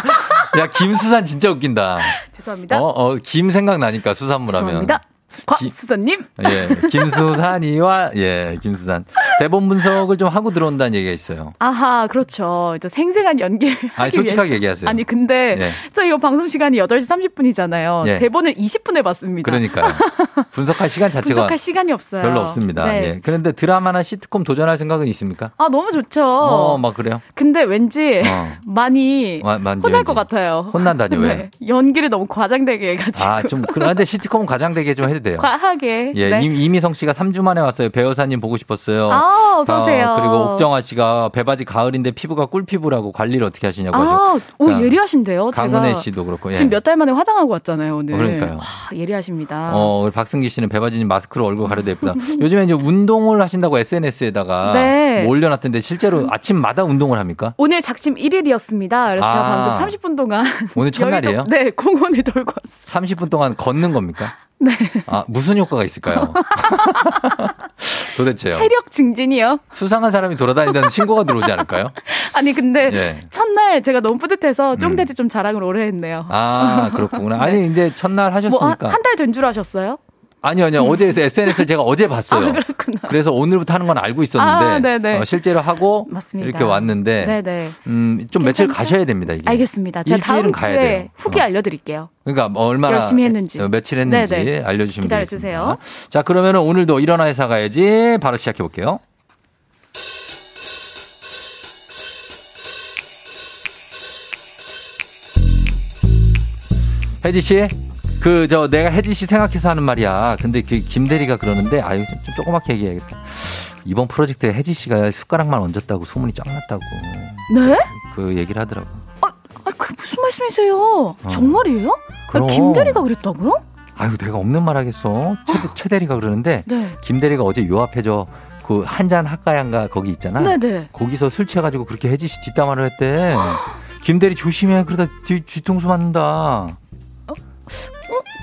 야, 김수산 진짜 웃긴다. 죄송합니다. 어, 어, 김 생각나니까 수산물 하면. 죄송합니다. 곽수산님? 예, 김수산이와, 예, 김수산. 대본 분석을 좀 하고 들어온다는 얘기가 있어요. 아하, 그렇죠. 저 생생한 연기를. 아니, 솔직하게 위해서. 얘기하세요. 아니, 근데, 예. 저 이거 방송 시간이 8시 30분이잖아요. 예. 대본을 20분에 봤습니다. 그러니까요. 분석할 시간 자체가. 분석할 시간이 없어요. 별로 없습니다. 네. 예. 그런데 드라마나 시트콤 도전할 생각은 있습니까? 아, 너무 좋죠. 어, 막 그래요? 근데 왠지 어. 많이 마, 혼날 왠지. 것 같아요. 혼난다니, 왜? [laughs] 네. 연기를 너무 과장되게 해가지고. 아, 좀, 그런데 시트콤은 과장되게 좀 해도 돼요. 과하게. 예, 네. 이미성 씨가 3주 만에 왔어요. 배우사님 보고 싶었어요. 아, 어서 오세요. 어, 그리고 옥정아 씨가 배바지 가을인데 피부가 꿀피부라고 관리를 어떻게 하시냐고. 아, 오 그러니까 예리하신데요. 강은혜 씨도 그렇고. 예. 지금 몇 달 만에 화장하고 왔잖아요, 오늘. 어, 그러니까요. 와, 예리하십니다. 어, 박승기 씨는 배바지님 마스크로 얼굴 가려도 예쁘다. [laughs] 요즘에 이제 운동을 하신다고 SNS에다가 네. 뭐 올려놨던데 실제로 아침마다 운동을 합니까? 오늘 작심 1일이었습니다. 그래서 아, 제가 방금 30분 동안 오늘 [laughs] 첫날이에요? 네, 공원을 돌고 [laughs] 왔어요. 30분 동안 걷는 겁니까? 네. 아, 무슨 효과가 있을까요? [laughs] 도대체요. 체력 증진이요? 수상한 사람이 돌아다닌다는 신고가 들어오지 않을까요? [laughs] 아니, 근데 예. 첫날 제가 너무 뿌듯해서 쫑대지 음. 좀 자랑을 오래 했네요. 아, 그렇구나. 아니, [laughs] 네. 이제 첫날 하셨으니까. 뭐, 한달 된 줄 아셨어요? 아니요, 아니요. 어제 SNS를 제가 어제 봤어요. 아, 그렇구나. 그래서 오늘부터 하는 건 알고 있었는데 아, 어, 실제로 하고 맞습니다. 이렇게 왔는데 네네. 음, 좀 며칠 가셔야 됩니다. 이게. 알겠습니다. 제가 다음 가야 주에 돼요. 후기 어. 알려드릴게요. 그러니까 뭐 얼마나 열심히 했는지 어, 며칠 했는지 네네. 알려주시면 기다려주세요. 되겠습니다. 자, 그러면 오늘도 일어나 회사 가야지 바로 시작해 볼게요. 혜지 씨. 그, 저, 내가 혜지 씨 생각해서 하는 말이야. 근데 그 김대리가 그러는데, 아유, 좀, 좀 조그맣게 얘기해야겠다. 이번 프로젝트에 혜지 씨가 숟가락만 얹었다고 소문이 쫙 났다고. 네? 그 얘기를 하더라고. 아, 아, 그 무슨 말씀이세요? 어. 정말이에요? 아, 김대리가 그랬다고요? 아유, 내가 없는 말 하겠어. 최, 최 대리가 그러는데, 네. 김대리가 어제 요 앞에 저 그 한잔 학가양가 거기 있잖아. 네네. 네. 거기서 술 취해가지고 그렇게 혜지 씨 뒷담화를 했대. 김대리 조심해. 그러다 뒤, 뒤통수 맞는다.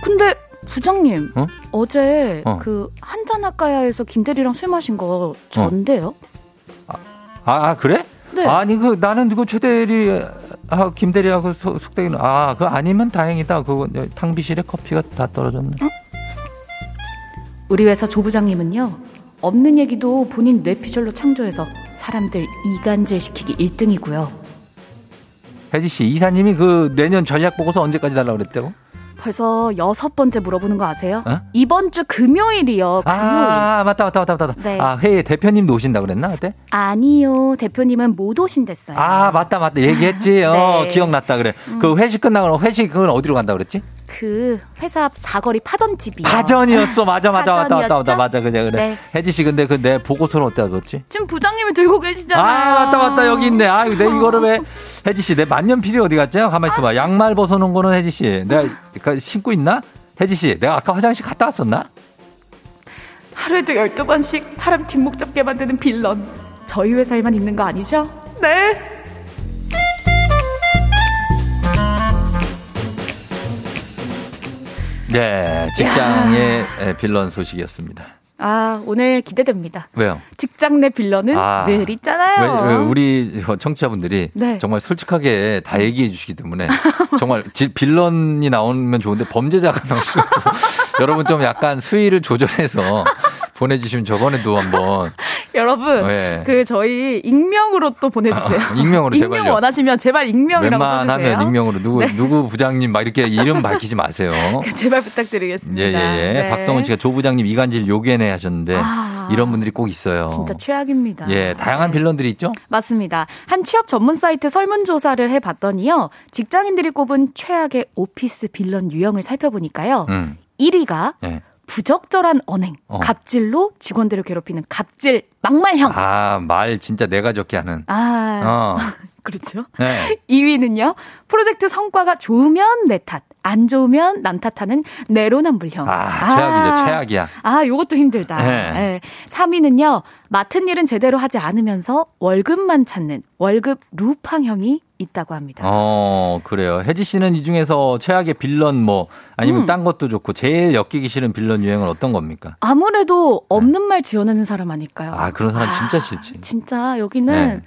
근데 부장님 어? 제 어. 그 한잔할까야에서 김대리랑 술 마신 거 전데요? 어. 아, 아, 그래? 네. 아니 그 나는 그 최대리 아, 김대리하고 속대기는 아 그 아니면 다행이다. 그거 탕비실에 커피가 다 떨어졌네. 응? 우리 회사 조 부장님은요 없는 얘기도 본인 뇌피셜로 창조해서 사람들 이간질 시키기 1등이고요. 혜지 씨 이사님이 그 내년 전략 보고서 언제까지 달라고 그랬대요? 벌써 여섯 번째 물어보는 거 아세요? 어? 이번 주 금요일이요. 아, 금요일. 아, 맞다, 맞다, 맞다, 맞다. 네. 아, 회의 대표님도 오신다 그랬나, 그때? 아니요. 대표님은 못 오신댔어요. 아, 맞다, 맞다. 얘기했지. 어, 네. 기억났다, 그래. 음. 그 회식 끝나고 회식은 어디로 간다 그랬지? 그 회사 앞 사거리 파전집이요. 파전이었어. 맞아, 맞아, 맞다, 맞다, 맞다, 맞아. 그래, 그래. 네. 혜지 씨, 근데 그 내 보고서는 어디다 뒀지? 지금 부장님이 들고 계시잖아요. 아, 맞다, 맞다. 여기 있네. 아유, 내 이거를 왜. [laughs] 혜지 씨, 내 만년필이 어디 갔죠? 가만히 있어봐. 양말 벗어놓은 거는 혜지 씨. 내가 신고 있나? 혜지 씨, 내가 아까 화장실 갔다 왔었나? 하루에도 12번씩 사람 뒷목 잡게 만드는 빌런. 저희 회사에만 있는 거 아니죠? 네. 네, 직장의 야. 빌런 소식이었습니다. 아, 오늘 기대됩니다. 왜요? 직장 내 빌런은 아, 늘 있잖아요. 왜, 왜 우리 청취자분들이 네. 정말 솔직하게 다 얘기해 주시기 때문에 [laughs] 정말 빌런이 나오면 좋은데 범죄자가 [laughs] 나올 수 있어서 여러분 좀 약간 수위를 조절해서 보내주시면 저번에도 한번 [laughs] 여러분 네. 그 저희 익명으로 또 보내주세요. 아, 익명으로 제발 [laughs] 익명 원하시면 제발 익명이라고 웬만하면 써주세요. 익명으로 누구 네. 누구 부장님 막 이렇게 이름 밝히지 마세요. [laughs] 제발 부탁드리겠습니다. 예예예. 예, 예. 네. 박성훈 씨가 조 부장님 이간질 요괴네 하셨는데 아, 이런 분들이 꼭 있어요. 진짜 최악입니다. 예, 다양한 네. 빌런들이 있죠. 맞습니다. 한 취업 전문 사이트 설문조사를 해봤더니요, 직장인들이 꼽은 최악의 오피스 빌런 유형을 살펴보니까요. 음. 1위가 예. 부적절한 언행, 어. 갑질로 직원들을 괴롭히는 갑질 막말형. 아, 말 진짜 내가 적게 하는. 아, 어. [laughs] 그렇죠. 네. 2위는요, 프로젝트 성과가 좋으면 내 탓, 안 좋으면 남 탓하는 내로남불형. 아, 최악이죠, 아, 최악이야. 아, 요것도 힘들다. 네. 네. 3위는요, 맡은 일은 제대로 하지 않으면서 월급만 찾는 월급 루팡형이 있다고 합니다. 어, 그래요. 혜지 씨는 이 중에서 최악의 빌런 뭐 아니면 음. 딴 것도 좋고 제일 엮이기 싫은 빌런 유행은 어떤 겁니까? 아무래도 없는 네. 말 지어내는 사람 아닐까요? 아, 그런 사람 진짜 싫지. 진짜 여기는 네.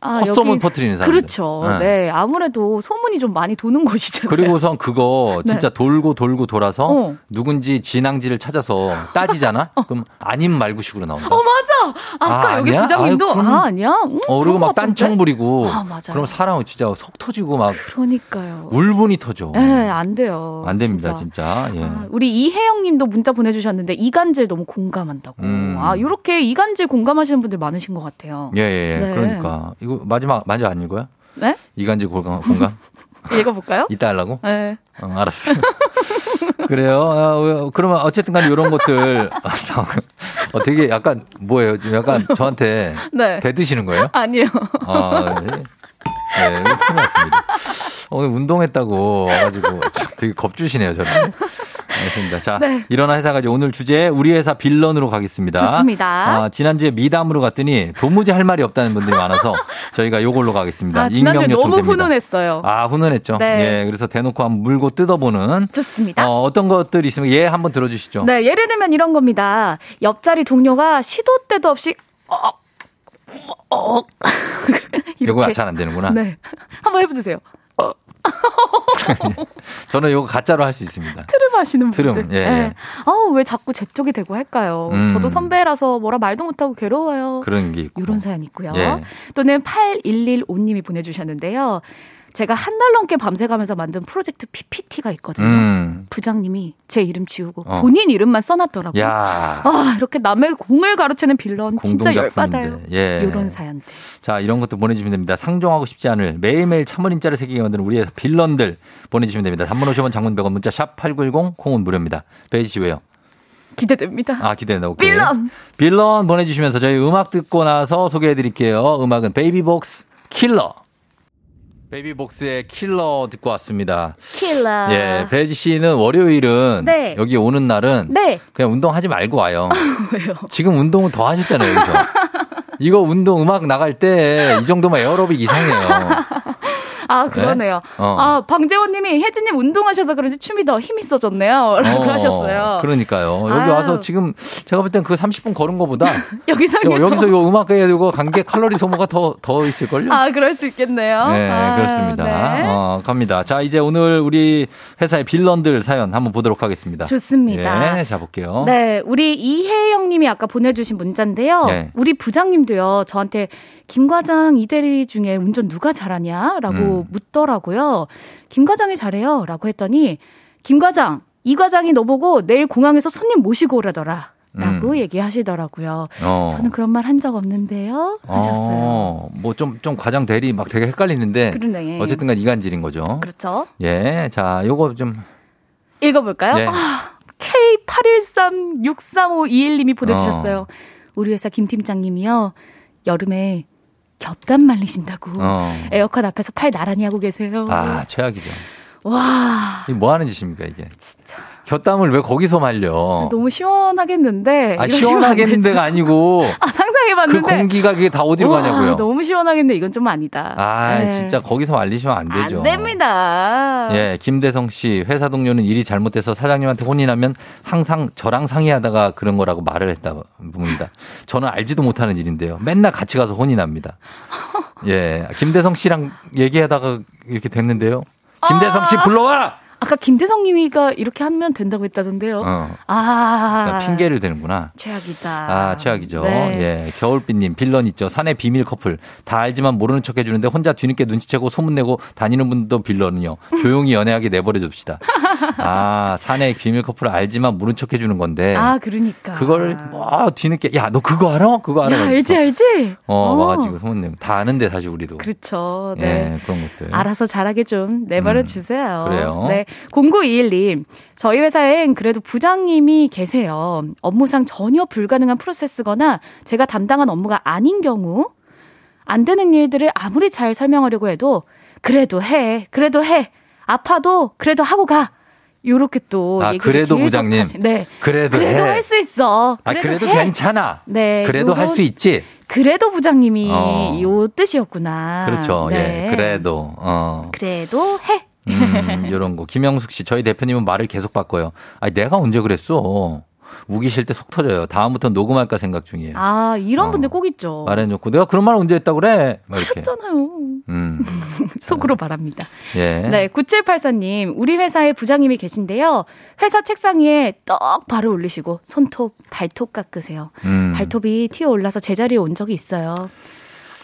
아, 헛소문 퍼뜨리는 사람. 그렇죠. 네. 네. 아무래도 소문이 좀 많이 도는 곳이잖아요. 그리고선 그거 [laughs] 네. 진짜 네. 돌고 돌고 돌아서 어. 누군지 진앙지를 찾아서 따지잖아? [laughs] 어. 그럼 아님 말고식으로 나온다. 어, 맞아. 아까 아, 여기 아니야? 부장님도 아유, 아, 아니야? 응, 어, 그리고 막 딴청 부리고. 아, 맞아. 그럼 사람은 진짜 속 터지고 막. 그러니까요. 울분이 터져. 네, 안 돼요. 안 됩니다, 진짜. 진짜. 예. 아, 우리 이혜영 님도 문자 보내주셨는데 이간질 너무 공감한다고. 음. 아, 요렇게 이간질 공감하시는 분들 많으신 것 같아요. 예, 예, 예. 네. 그러니까. 이거 마지막 마지막 안 읽어요? 네? 이간질 공감 공감? [laughs] 읽어볼까요? 이따 하려고? 네. 어, 알았어. [laughs] 그래요? 어, 그러면 어쨌든 간에 이런 것들. 어, 되게 약간 뭐예요? 지금 약간 저한테 [laughs] 네. 대드시는 거예요? 아니요. 아, 네. 네, 큰일 났습니다. 오늘 운동했다고 가지고 되게 겁주시네요, 저는. 알겠습니다. 자, 네. 일어나 회사 가지 오늘 주제 우리 회사 빌런으로 가겠습니다. 좋습니다. 아, 지난주에 미담으로 갔더니 도무지 할 말이 없다는 분들이 많아서 [laughs] 저희가 요걸로 가겠습니다. 아, 지난주에 너무 됩니다. 훈훈했어요. 아, 훈훈했죠. 네. 예, 그래서 대놓고 한번 물고 뜯어보는. 좋습니다. 어, 어떤 것들이 있으면 예 한번 들어주시죠. 네, 예를 들면 이런 겁니다. 옆자리 동료가 시도 때도 없이 어, 어, [laughs] 이거 잘안 되는구나. 네. 한번 해보세요. [laughs] 저는 이거 가짜로 할 수 있습니다. 트름 하시는 분들. 트름, 예. 예. 네. 아우, 왜 자꾸 제 쪽이 되고 할까요? 음. 저도 선배라서 뭐라 말도 못하고 괴로워요. 그런 게 있고. 이런 사연 있고요. 예. 또는 8115님이 보내주셨는데요. 제가 한 달 넘게 밤새가면서 만든 프로젝트 PPT가 있거든요. 음. 부장님이 제 이름 지우고 어. 본인 이름만 써놨더라고요. 야. 아, 이렇게 남의 공을 가르치는 빌런 진짜 열받아요. 예. 이런 사연들. 자, 이런 것도 보내주시면 됩니다. 상종하고 싶지 않을 매일매일 참을인자를 새기게 만드는 우리의 빌런들 보내주시면 됩니다. 단문 50원 장문 100원 문자 샵 8910 콩은 무료입니다. 배지 씨 왜요? 기대됩니다. 아, 기대된다. 오케이. 빌런! 빌런 보내주시면서 저희 음악 듣고 나서 소개해드릴게요. 음악은 베이비복스 킬러. 베이비복스의 킬러 듣고 왔습니다. 킬러. 예, 배지 씨는 월요일은 네. 여기 오는 날은 네. 그냥 운동하지 말고 와요. [laughs] 왜요? 지금 운동은 더 하셨잖아요, 여기서. 이거 운동 음악 나갈 때 이 정도면 에어로빅 이상해요. 아, 네? 그러네요. 네? 어. 아, 방재원 님이 혜진님 운동하셔서 그런지 춤이 더 힘이 있어졌네요. [laughs] 라고 어, 하셨어요. 그러니까요. 여기 아유. 와서 지금 제가 볼 땐 그 30분 걸은 거보다 [laughs] 여기서 여기서 요 음악 해야 되고 관계 칼로리 소모가 더, 더 있을걸요? 아, 그럴 수 있겠네요. 네, 아, 그렇습니다. 네. 어, 갑니다. 자, 이제 오늘 우리 회사의 빌런들 사연 한번 보도록 하겠습니다. 좋습니다. 네, 자 볼게요. 네, 우리 이혜영 님이 아까 보내주신 문자인데요. 네. 우리 부장님도요, 저한테 김 과장 이 대리 중에 운전 누가 잘하냐 라고 음. 묻더라고요. 김 과장이 잘해요 라고 했더니 김 과장 이 과장이 너보고 내일 공항에서 손님 모시고 오라더라. 라고 음. 얘기하시더라고요. 어. 저는 그런 말 한 적 없는데요. 하셨어요. 어, 뭐좀 좀 과장 대리 막 되게 헷갈리는데 그러네. 어쨌든 간 이간질인 거죠. 그렇죠. 예. 자, 요거 좀 읽어 볼까요? 네. 아, K81363521님이 보내 주셨어요. 어. 우리 회사 김 팀장님이요. 여름에 곁감 말리신다고 어. 에어컨 앞에서 팔 나란히 하고 계세요. 아 최악이죠. 와. 이게 뭐 하는 짓입니까 이게? 진짜. 곁담을 왜 거기서 말려? 너무 시원하겠는데. 아, 시원하겠는데가 아니고. [laughs] 아, 상상해봤는데. 그 공기가 그게 다 어디로 우와, 가냐고요? 너무 시원하겠는데 이건 좀 아니다. 아, 네. 진짜 거기서 말리시면 안 되죠. 안 됩니다. 예, 김대성 씨, 회사 동료는 일이 잘못돼서 사장님한테 혼이 나면 항상 저랑 상의하다가 그런 거라고 말을 했다 봅니다. 저는 알지도 못하는 일인데요. 맨날 같이 가서 혼이 납니다. [laughs] 예, 김대성 씨랑 얘기하다가 이렇게 됐는데요. 김대성 씨 불러와! 아까 김대성 님이가 이렇게 하면 된다고 했다던데요. 어. 아. 그러니까 핑계를 대는구나. 최악이다. 아, 최악이죠. 네. 예. 겨울빛님, 빌런 있죠. 사내 비밀 커플. 다 알지만 모르는 척 해주는데 혼자 뒤늦게 눈치채고 소문내고 다니는 분도 빌런은요. 조용히 연애하게 내버려 줍시다. 아, 사내 비밀 커플 알지만 모르는 척 해주는 건데. 아, 그러니까. 그걸 뭐 뒤늦게, 야, 너 그거 알아? 그거 알아? 야, 알지, 알지? 어, 어. 와가지고 소문내면. 다 아는데, 사실 우리도. 그렇죠. 네. 예, 그런 것들. 알아서 잘하게 좀 내버려 음, 주세요. 그래요. 네. 0921님, 저희 회사엔 그래도 부장님이 계세요. 업무상 전혀 불가능한 프로세스거나 제가 담당한 업무가 아닌 경우, 안 되는 일들을 아무리 잘 설명하려고 해도, 그래도 해, 그래도 해, 아파도 그래도 하고 가. 요렇게 또 아, 그래도 부장님. 하시, 네. 그래도 그래도 할 수 있어. 아, 그래도, 그래도 괜찮아. 네. 그래도 할 수 있지. 그래도 부장님이 어. 요 뜻이었구나. 그렇죠. 예. 네. 예. 그래도 어. 그래도 해. 음, 이런 거. 김영숙 씨, 저희 대표님은 말을 계속 바꿔요. 아니, 내가 언제 그랬어? 우기실 때 속 터져요. 다음부터 녹음할까 생각 중이에요. 아, 이런 어. 분들 꼭 있죠. 말해놓고, 내가 그런 말 언제 했다 그래? 하셨잖아요. 음. [laughs] 속으로 말합니다. 예. 네, 9784님, 우리 회사에 부장님이 계신데요. 회사 책상 위에 떡 발을 올리시고, 손톱, 발톱 깎으세요. 음. 발톱이 튀어 올라서 제자리에 온 적이 있어요.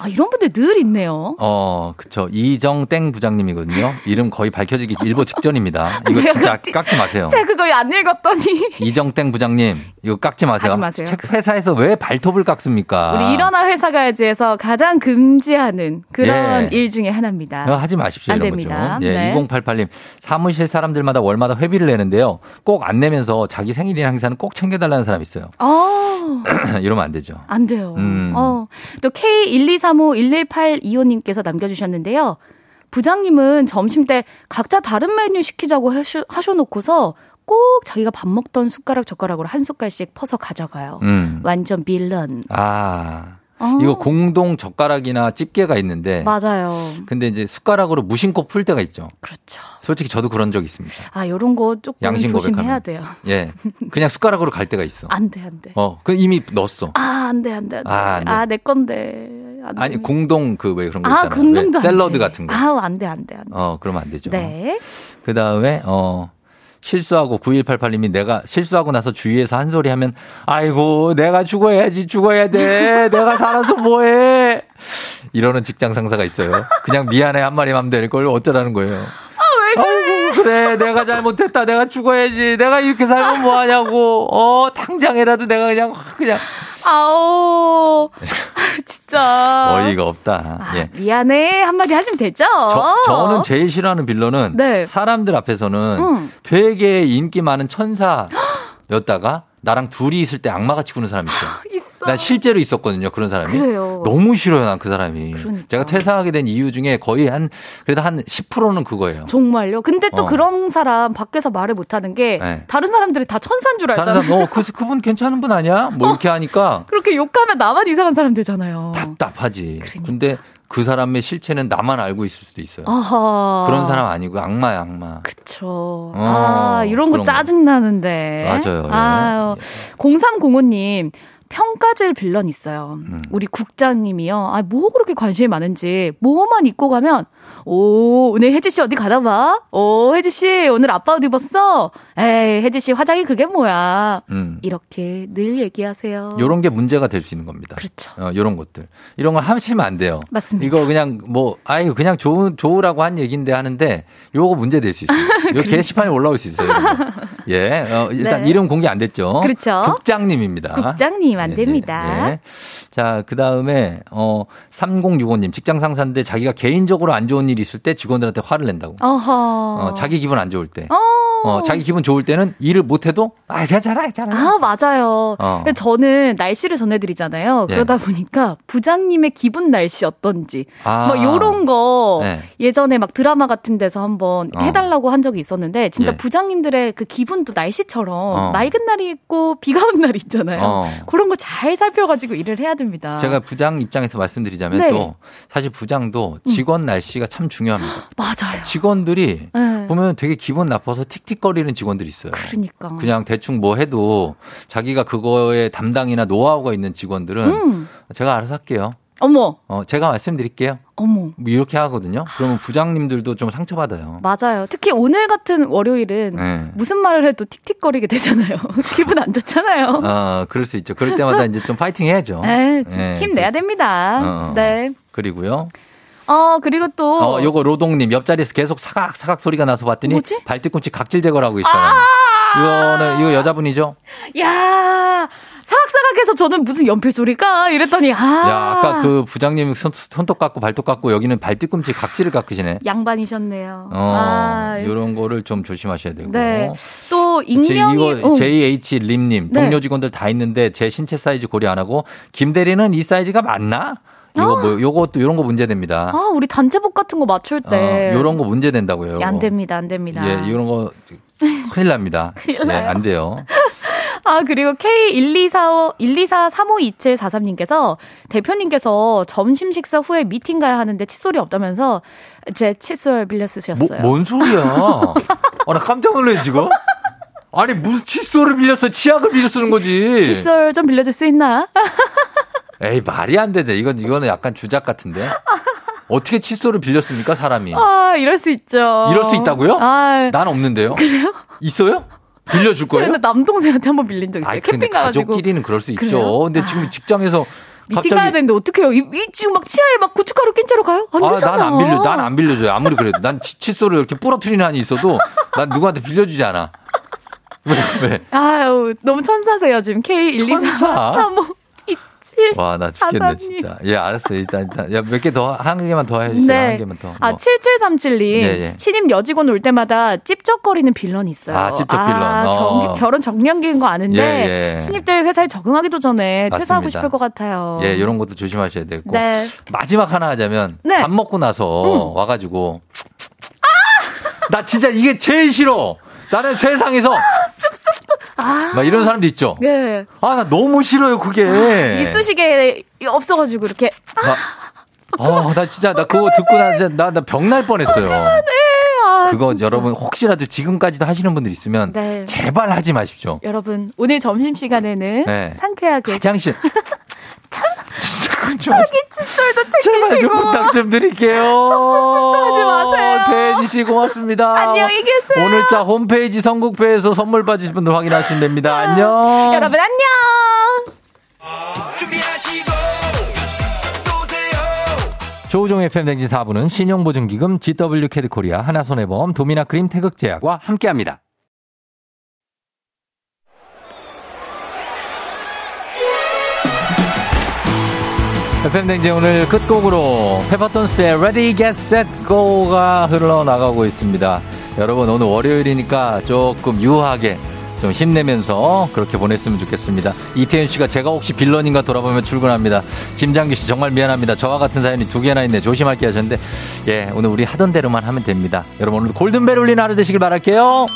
아, 이런 분들 늘 있네요. 어, 그쵸. 이정땡 부장님이거든요. 이름 거의 밝혀지기 일보 직전입니다. [laughs] 이거 진짜 그, 깎지 마세요. 제가 그거 안 읽었더니. [laughs] 이정땡 부장님, 이거 깎지 마세요. 하지 마세요. 책 회사에서 왜 발톱을 깎습니까? 우리 일어나 회사 가야지 해서 가장 금지하는 그런 예. 일 중에 하나입니다. 하지 마십시오. 안 됩니다. 예, 네. 2088님, 사무실 사람들마다 월마다 회비를 내는데요. 꼭 안 내면서 자기 생일이나 행사는 꼭 챙겨달라는 사람이 있어요. 어. [clears throat] 이러면 안 되죠. 안 돼요. 음. 어. 또 K123511825님께서 남겨주셨는데요. 부장님은 점심 때 각자 다른 메뉴 시키자고 하셔, 하셔 놓고서 꼭 자기가 밥 먹던 숟가락 젓가락으로 한 숟갈씩 퍼서 가져가요. 음. 완전 빌런. 아. 어. 이거 공동 젓가락이나 집게가 있는데 맞아요. 근데 이제 숟가락으로 무심코 풀 때가 있죠. 그렇죠. 솔직히 저도 그런 적 있습니다. 아, 요런 거 조금 양심 조심해야 돼요. 예. 그냥 숟가락으로 갈 때가 있어. 안 돼, 안 돼. 어, 그 이미 넣었어. 아, 안 돼, 안 돼, 안 돼. 아, 안 돼. 아, 내 건데. 아니, 공동 그 왜 그런 거 아, 있잖아요. 아, 공동도 샐러드 같은 거. 아, 안 돼, 안 돼, 안 돼. 어, 그러면 안 되죠. 네. 그 다음에 어 실수하고 9188님이 내가 실수하고 나서 주위에서 한 소리 하면 아이고 내가 죽어야지 죽어야 돼 [laughs] 내가 살아서 뭐해 이러는 직장 상사가 있어요. 그냥 미안해 한 마리 하면 될걸 어쩌라는 거예요. 아, 왜 그래? 아이고, 그래 내가 잘못했다 내가 죽어야지 내가 이렇게 살면 뭐 하냐고 어 당장이라도 내가 그냥 그냥 아오, [laughs] [laughs] 진짜. 어이가 없다. 아, 예. 미안해. 한마디 하시면 되죠? 저, 저는 제일 싫어하는 빌런은 네. 사람들 앞에서는 음. 되게 인기 많은 천사였다가 [gasps] 나랑 둘이 있을 때 악마같이 구는 사람이 있어요. [laughs] 있어. 난 실제로 있었거든요. 그런 사람이. 그래요. 너무 싫어요. 난 그 사람이. 그러니까. 제가 퇴사하게 된 이유 중에 거의 한 그래도 한 10%는 그거예요. 정말요? 근데 또 어. 그런 사람 밖에서 말을 못 하는 게 네. 다른 사람들이 다 천사인 줄 알잖아요. 다른 사람, 어, 그, 그분 괜찮은 분 아니야? 뭐 이렇게 하니까. [laughs] 그렇게 욕하면 나만 이상한 사람 되잖아요. 답답하지. 그러니까. 근데 그 사람의 실체는 나만 알고 있을 수도 있어요. 아하. 그런 사람 아니고 악마야, 악마. 그쵸. 어, 아, 이런 거 짜증 나는데. 맞아요. 아유. 예. 0305님, 평가질 빌런 있어요. 음. 우리 국장님이요. 아, 뭐 그렇게 관심이 많은지, 뭐만 입고 가면, 오, 오늘 혜지 씨 어디 가나 봐? 오, 혜지 씨 오늘 아빠 옷 입었어? 에이, 혜지 씨 화장이 그게 뭐야? 음. 이렇게 늘 얘기하세요. 요런 게 문제가 될 수 있는 겁니다. 그렇죠. 어, 요런 것들. 이런 걸 하시면 안 돼요. 맞습니다. 이거 그냥 뭐, 아유, 그냥 좋, 좋으라고 한 얘기인데 하는데, 요거 문제 될 수 있어요. [laughs] 요 게시판에 올라올 수 있어요. 예. 어, 일단 네. 이름 공개 안 됐죠. 그렇죠. 국장님입니다. 국장님 안 네, 네, 됩니다. 네, 자, 그 다음에, 어, 3065님, 직장 상사인데 자기가 개인적으로 안 좋은 일이 있을 때 직원들한테 화를 낸다고. 어허. 어, 자기 기분 안 좋을 때. 어. 어, 자기 기분 좋을 때는 일을 못해도, 아, 괜찮아, 괜찮아. 아, 맞아요. 어. 저는 날씨를 전해드리잖아요. 예. 그러다 보니까 부장님의 기분 날씨 어떤지. 아. 뭐, 요런 거 네. 예전에 막 드라마 같은 데서 한번 어. 해달라고 한 적이 있었는데, 진짜 예. 부장님들의 그 기분도 날씨처럼 어. 맑은 날이 있고 비가 오는 날이 있잖아요. 어. 그런 거 잘 살펴가지고 일을 해야 됩니다. 제가 부장 입장에서 말씀드리자면 네. 또, 사실 부장도 직원 음. 날씨가 참 중요합니다. [gasps] 맞아요. 직원들이 네. 보면 되게 기분 나빠서 틱틱 거리는 직원들이 있어요. 그러니까. 그냥 대충 뭐 해도 자기가 그거에 담당이나 노하우가 있는 직원들은 음. 제가 알아서 할게요. 어머. 어, 제가 말씀드릴게요. 어머. 뭐 이렇게 하거든요. 그러면 부장님들도 좀 상처받아요. 맞아요. 특히 오늘 같은 월요일은 네. 무슨 말을 해도 틱틱거리게 되잖아요. [laughs] 기분 안 좋잖아요. 어, 그럴 수 있죠. 그럴 때마다 이제 좀 파이팅 해야죠. 네, 네 힘내야 됩니다. 어, 어. 네. 그리고요. 어, 그리고 또. 어, 요거 로동님 옆자리에서 계속 사각, 사각 소리가 나서 봤더니. 뭐지? 발뒤꿈치 각질 제거를 하고 있어요. 아~ 이거는, 이거 여자분이죠? 야 사각사각해서 저는 무슨 연필 소리가? 이랬더니, 아. 야, 아까 그 부장님 손, 손톱 깎고 발톱 깎고 여기는 발뒤꿈치 각질을 깎으시네. 양반이셨네요. 어, 아. 요런 거를 좀 조심하셔야 되고. 네. 또, 익명이. 이거 어. JH 림님. 네. 동료 직원들 다 있는데 제 신체 사이즈 고려 안 하고 김 대리는 이 사이즈가 맞나? 이거 뭐 요것도 요런 거 문제됩니다. 아, 우리 단체복 같은 거 맞출 때 어, 요런 거 문제된다고요. 안 됩니다. 안 됩니다. 예, 요런 거 큰일 납니다. [laughs] 큰일 나요. 예, 안 돼요. [laughs] 아, 그리고 K124, 124352743님께서 대표님께서 점심 식사 후에 미팅 가야 하는데 칫솔이 없다면서 제 칫솔 빌려 쓰셨어요. 뭐, 뭔 소리야? [laughs] 아, 나 깜짝 놀래, 지금. 아니, 무슨 칫솔을 빌렸어? 치약을 빌려 쓰는 거지. 칫솔 좀 빌려줄 수 있나? 에이, 말이 안 되죠. 이건, 이거는 약간 주작 같은데. 어떻게 칫솔을 빌렸습니까, 사람이? 아, 이럴 수 있죠. 이럴 수 있다고요? 아, 난 없는데요. 그래요? 있어요? 빌려줄 거예요? 남동생한테 한번 빌린 적 있어요. 아니, 캠핑 가가지고. 가족끼리는 그럴 수 있죠. 그래요? 근데 지금 직장에서 미팅. 가야 되는데 어떡해요? 이, 이, 지금 막 치아에 막 고춧가루 낀 채로 가요? 안 아, 되잖아. 난안 빌려, 난 안 빌려줘요. 아무리 그래도. 난 치, 칫솔을 이렇게 부러뜨리는 한이 있어도 난 누구한테 빌려주지 않아. 왜, 왜? 아유, 너무 천사세요, 지금. K12335. 와, 나 죽겠네, 진짜. 예, 알았어요. 일단, 일단. 야, 몇 개 더, 한 개만 더 해주세요. 네. 한 개만 더. 뭐. 아, 7737님. 예, 예. 신입 여직원 올 때마다 찝쩍거리는 빌런이 있어요. 아, 찝쩍 빌런. 아, 어. 결혼 정년기인 거 아는데, 예, 예. 신입들 회사에 적응하기도 전에 맞습니다. 퇴사하고 싶을 것 같아요. 예, 이런 것도 조심하셔야 되고. 네. 마지막 하나 하자면, 네. 밥 먹고 나서 응. 와가지고, 아! 나 진짜 이게 제일 싫어! 나는 세상에서 아. 막 이런 사람도 있죠. 네. 아, 나 너무 싫어요, 그게. 아, 이쑤시개 없어가지고 이렇게. 아. 어, 나 진짜, 나 그거 듣고 나, 나, 나 병 날 뻔했어요. 아, 그거 진짜. 여러분 혹시라도 지금까지도 하시는 분들 있으면 네. 제발 하지 마십시오. 여러분 오늘 점심 시간에는 네. 상쾌하게 가장 싫. 자기 칫솔도 챙기시고. 제발 좀 부탁 좀 드릴게요. 쏙쏙쏙도 하지 마세요. 배지 씨 고맙습니다. 안녕히 계세요. 오늘자 홈페이지 선곡표에서 선물 받으실 분들 확인하시면 됩니다. 안녕. 여러분 안녕. 조우종의 팬댕진 4부는 신용보증기금 GW 캐드코리아 하나손해보험 도미나크림 태극제약과 함께합니다. FM댕진 오늘 끝곡으로 페퍼톤스의 Ready, Get, Set, Go가 흘러나가고 있습니다. 여러분 오늘 월요일이니까 조금 유하게 좀 힘내면서 그렇게 보냈으면 좋겠습니다. 이태현 씨가 제가 혹시 빌런인가 돌아보면 출근합니다. 김장규 씨 정말 미안합니다. 저와 같은 사연이 두 개나 있네. 조심할게 하셨는데 예 오늘 우리 하던 대로만 하면 됩니다. 여러분 오늘 골든벨 울리는 하루 되시길 바랄게요.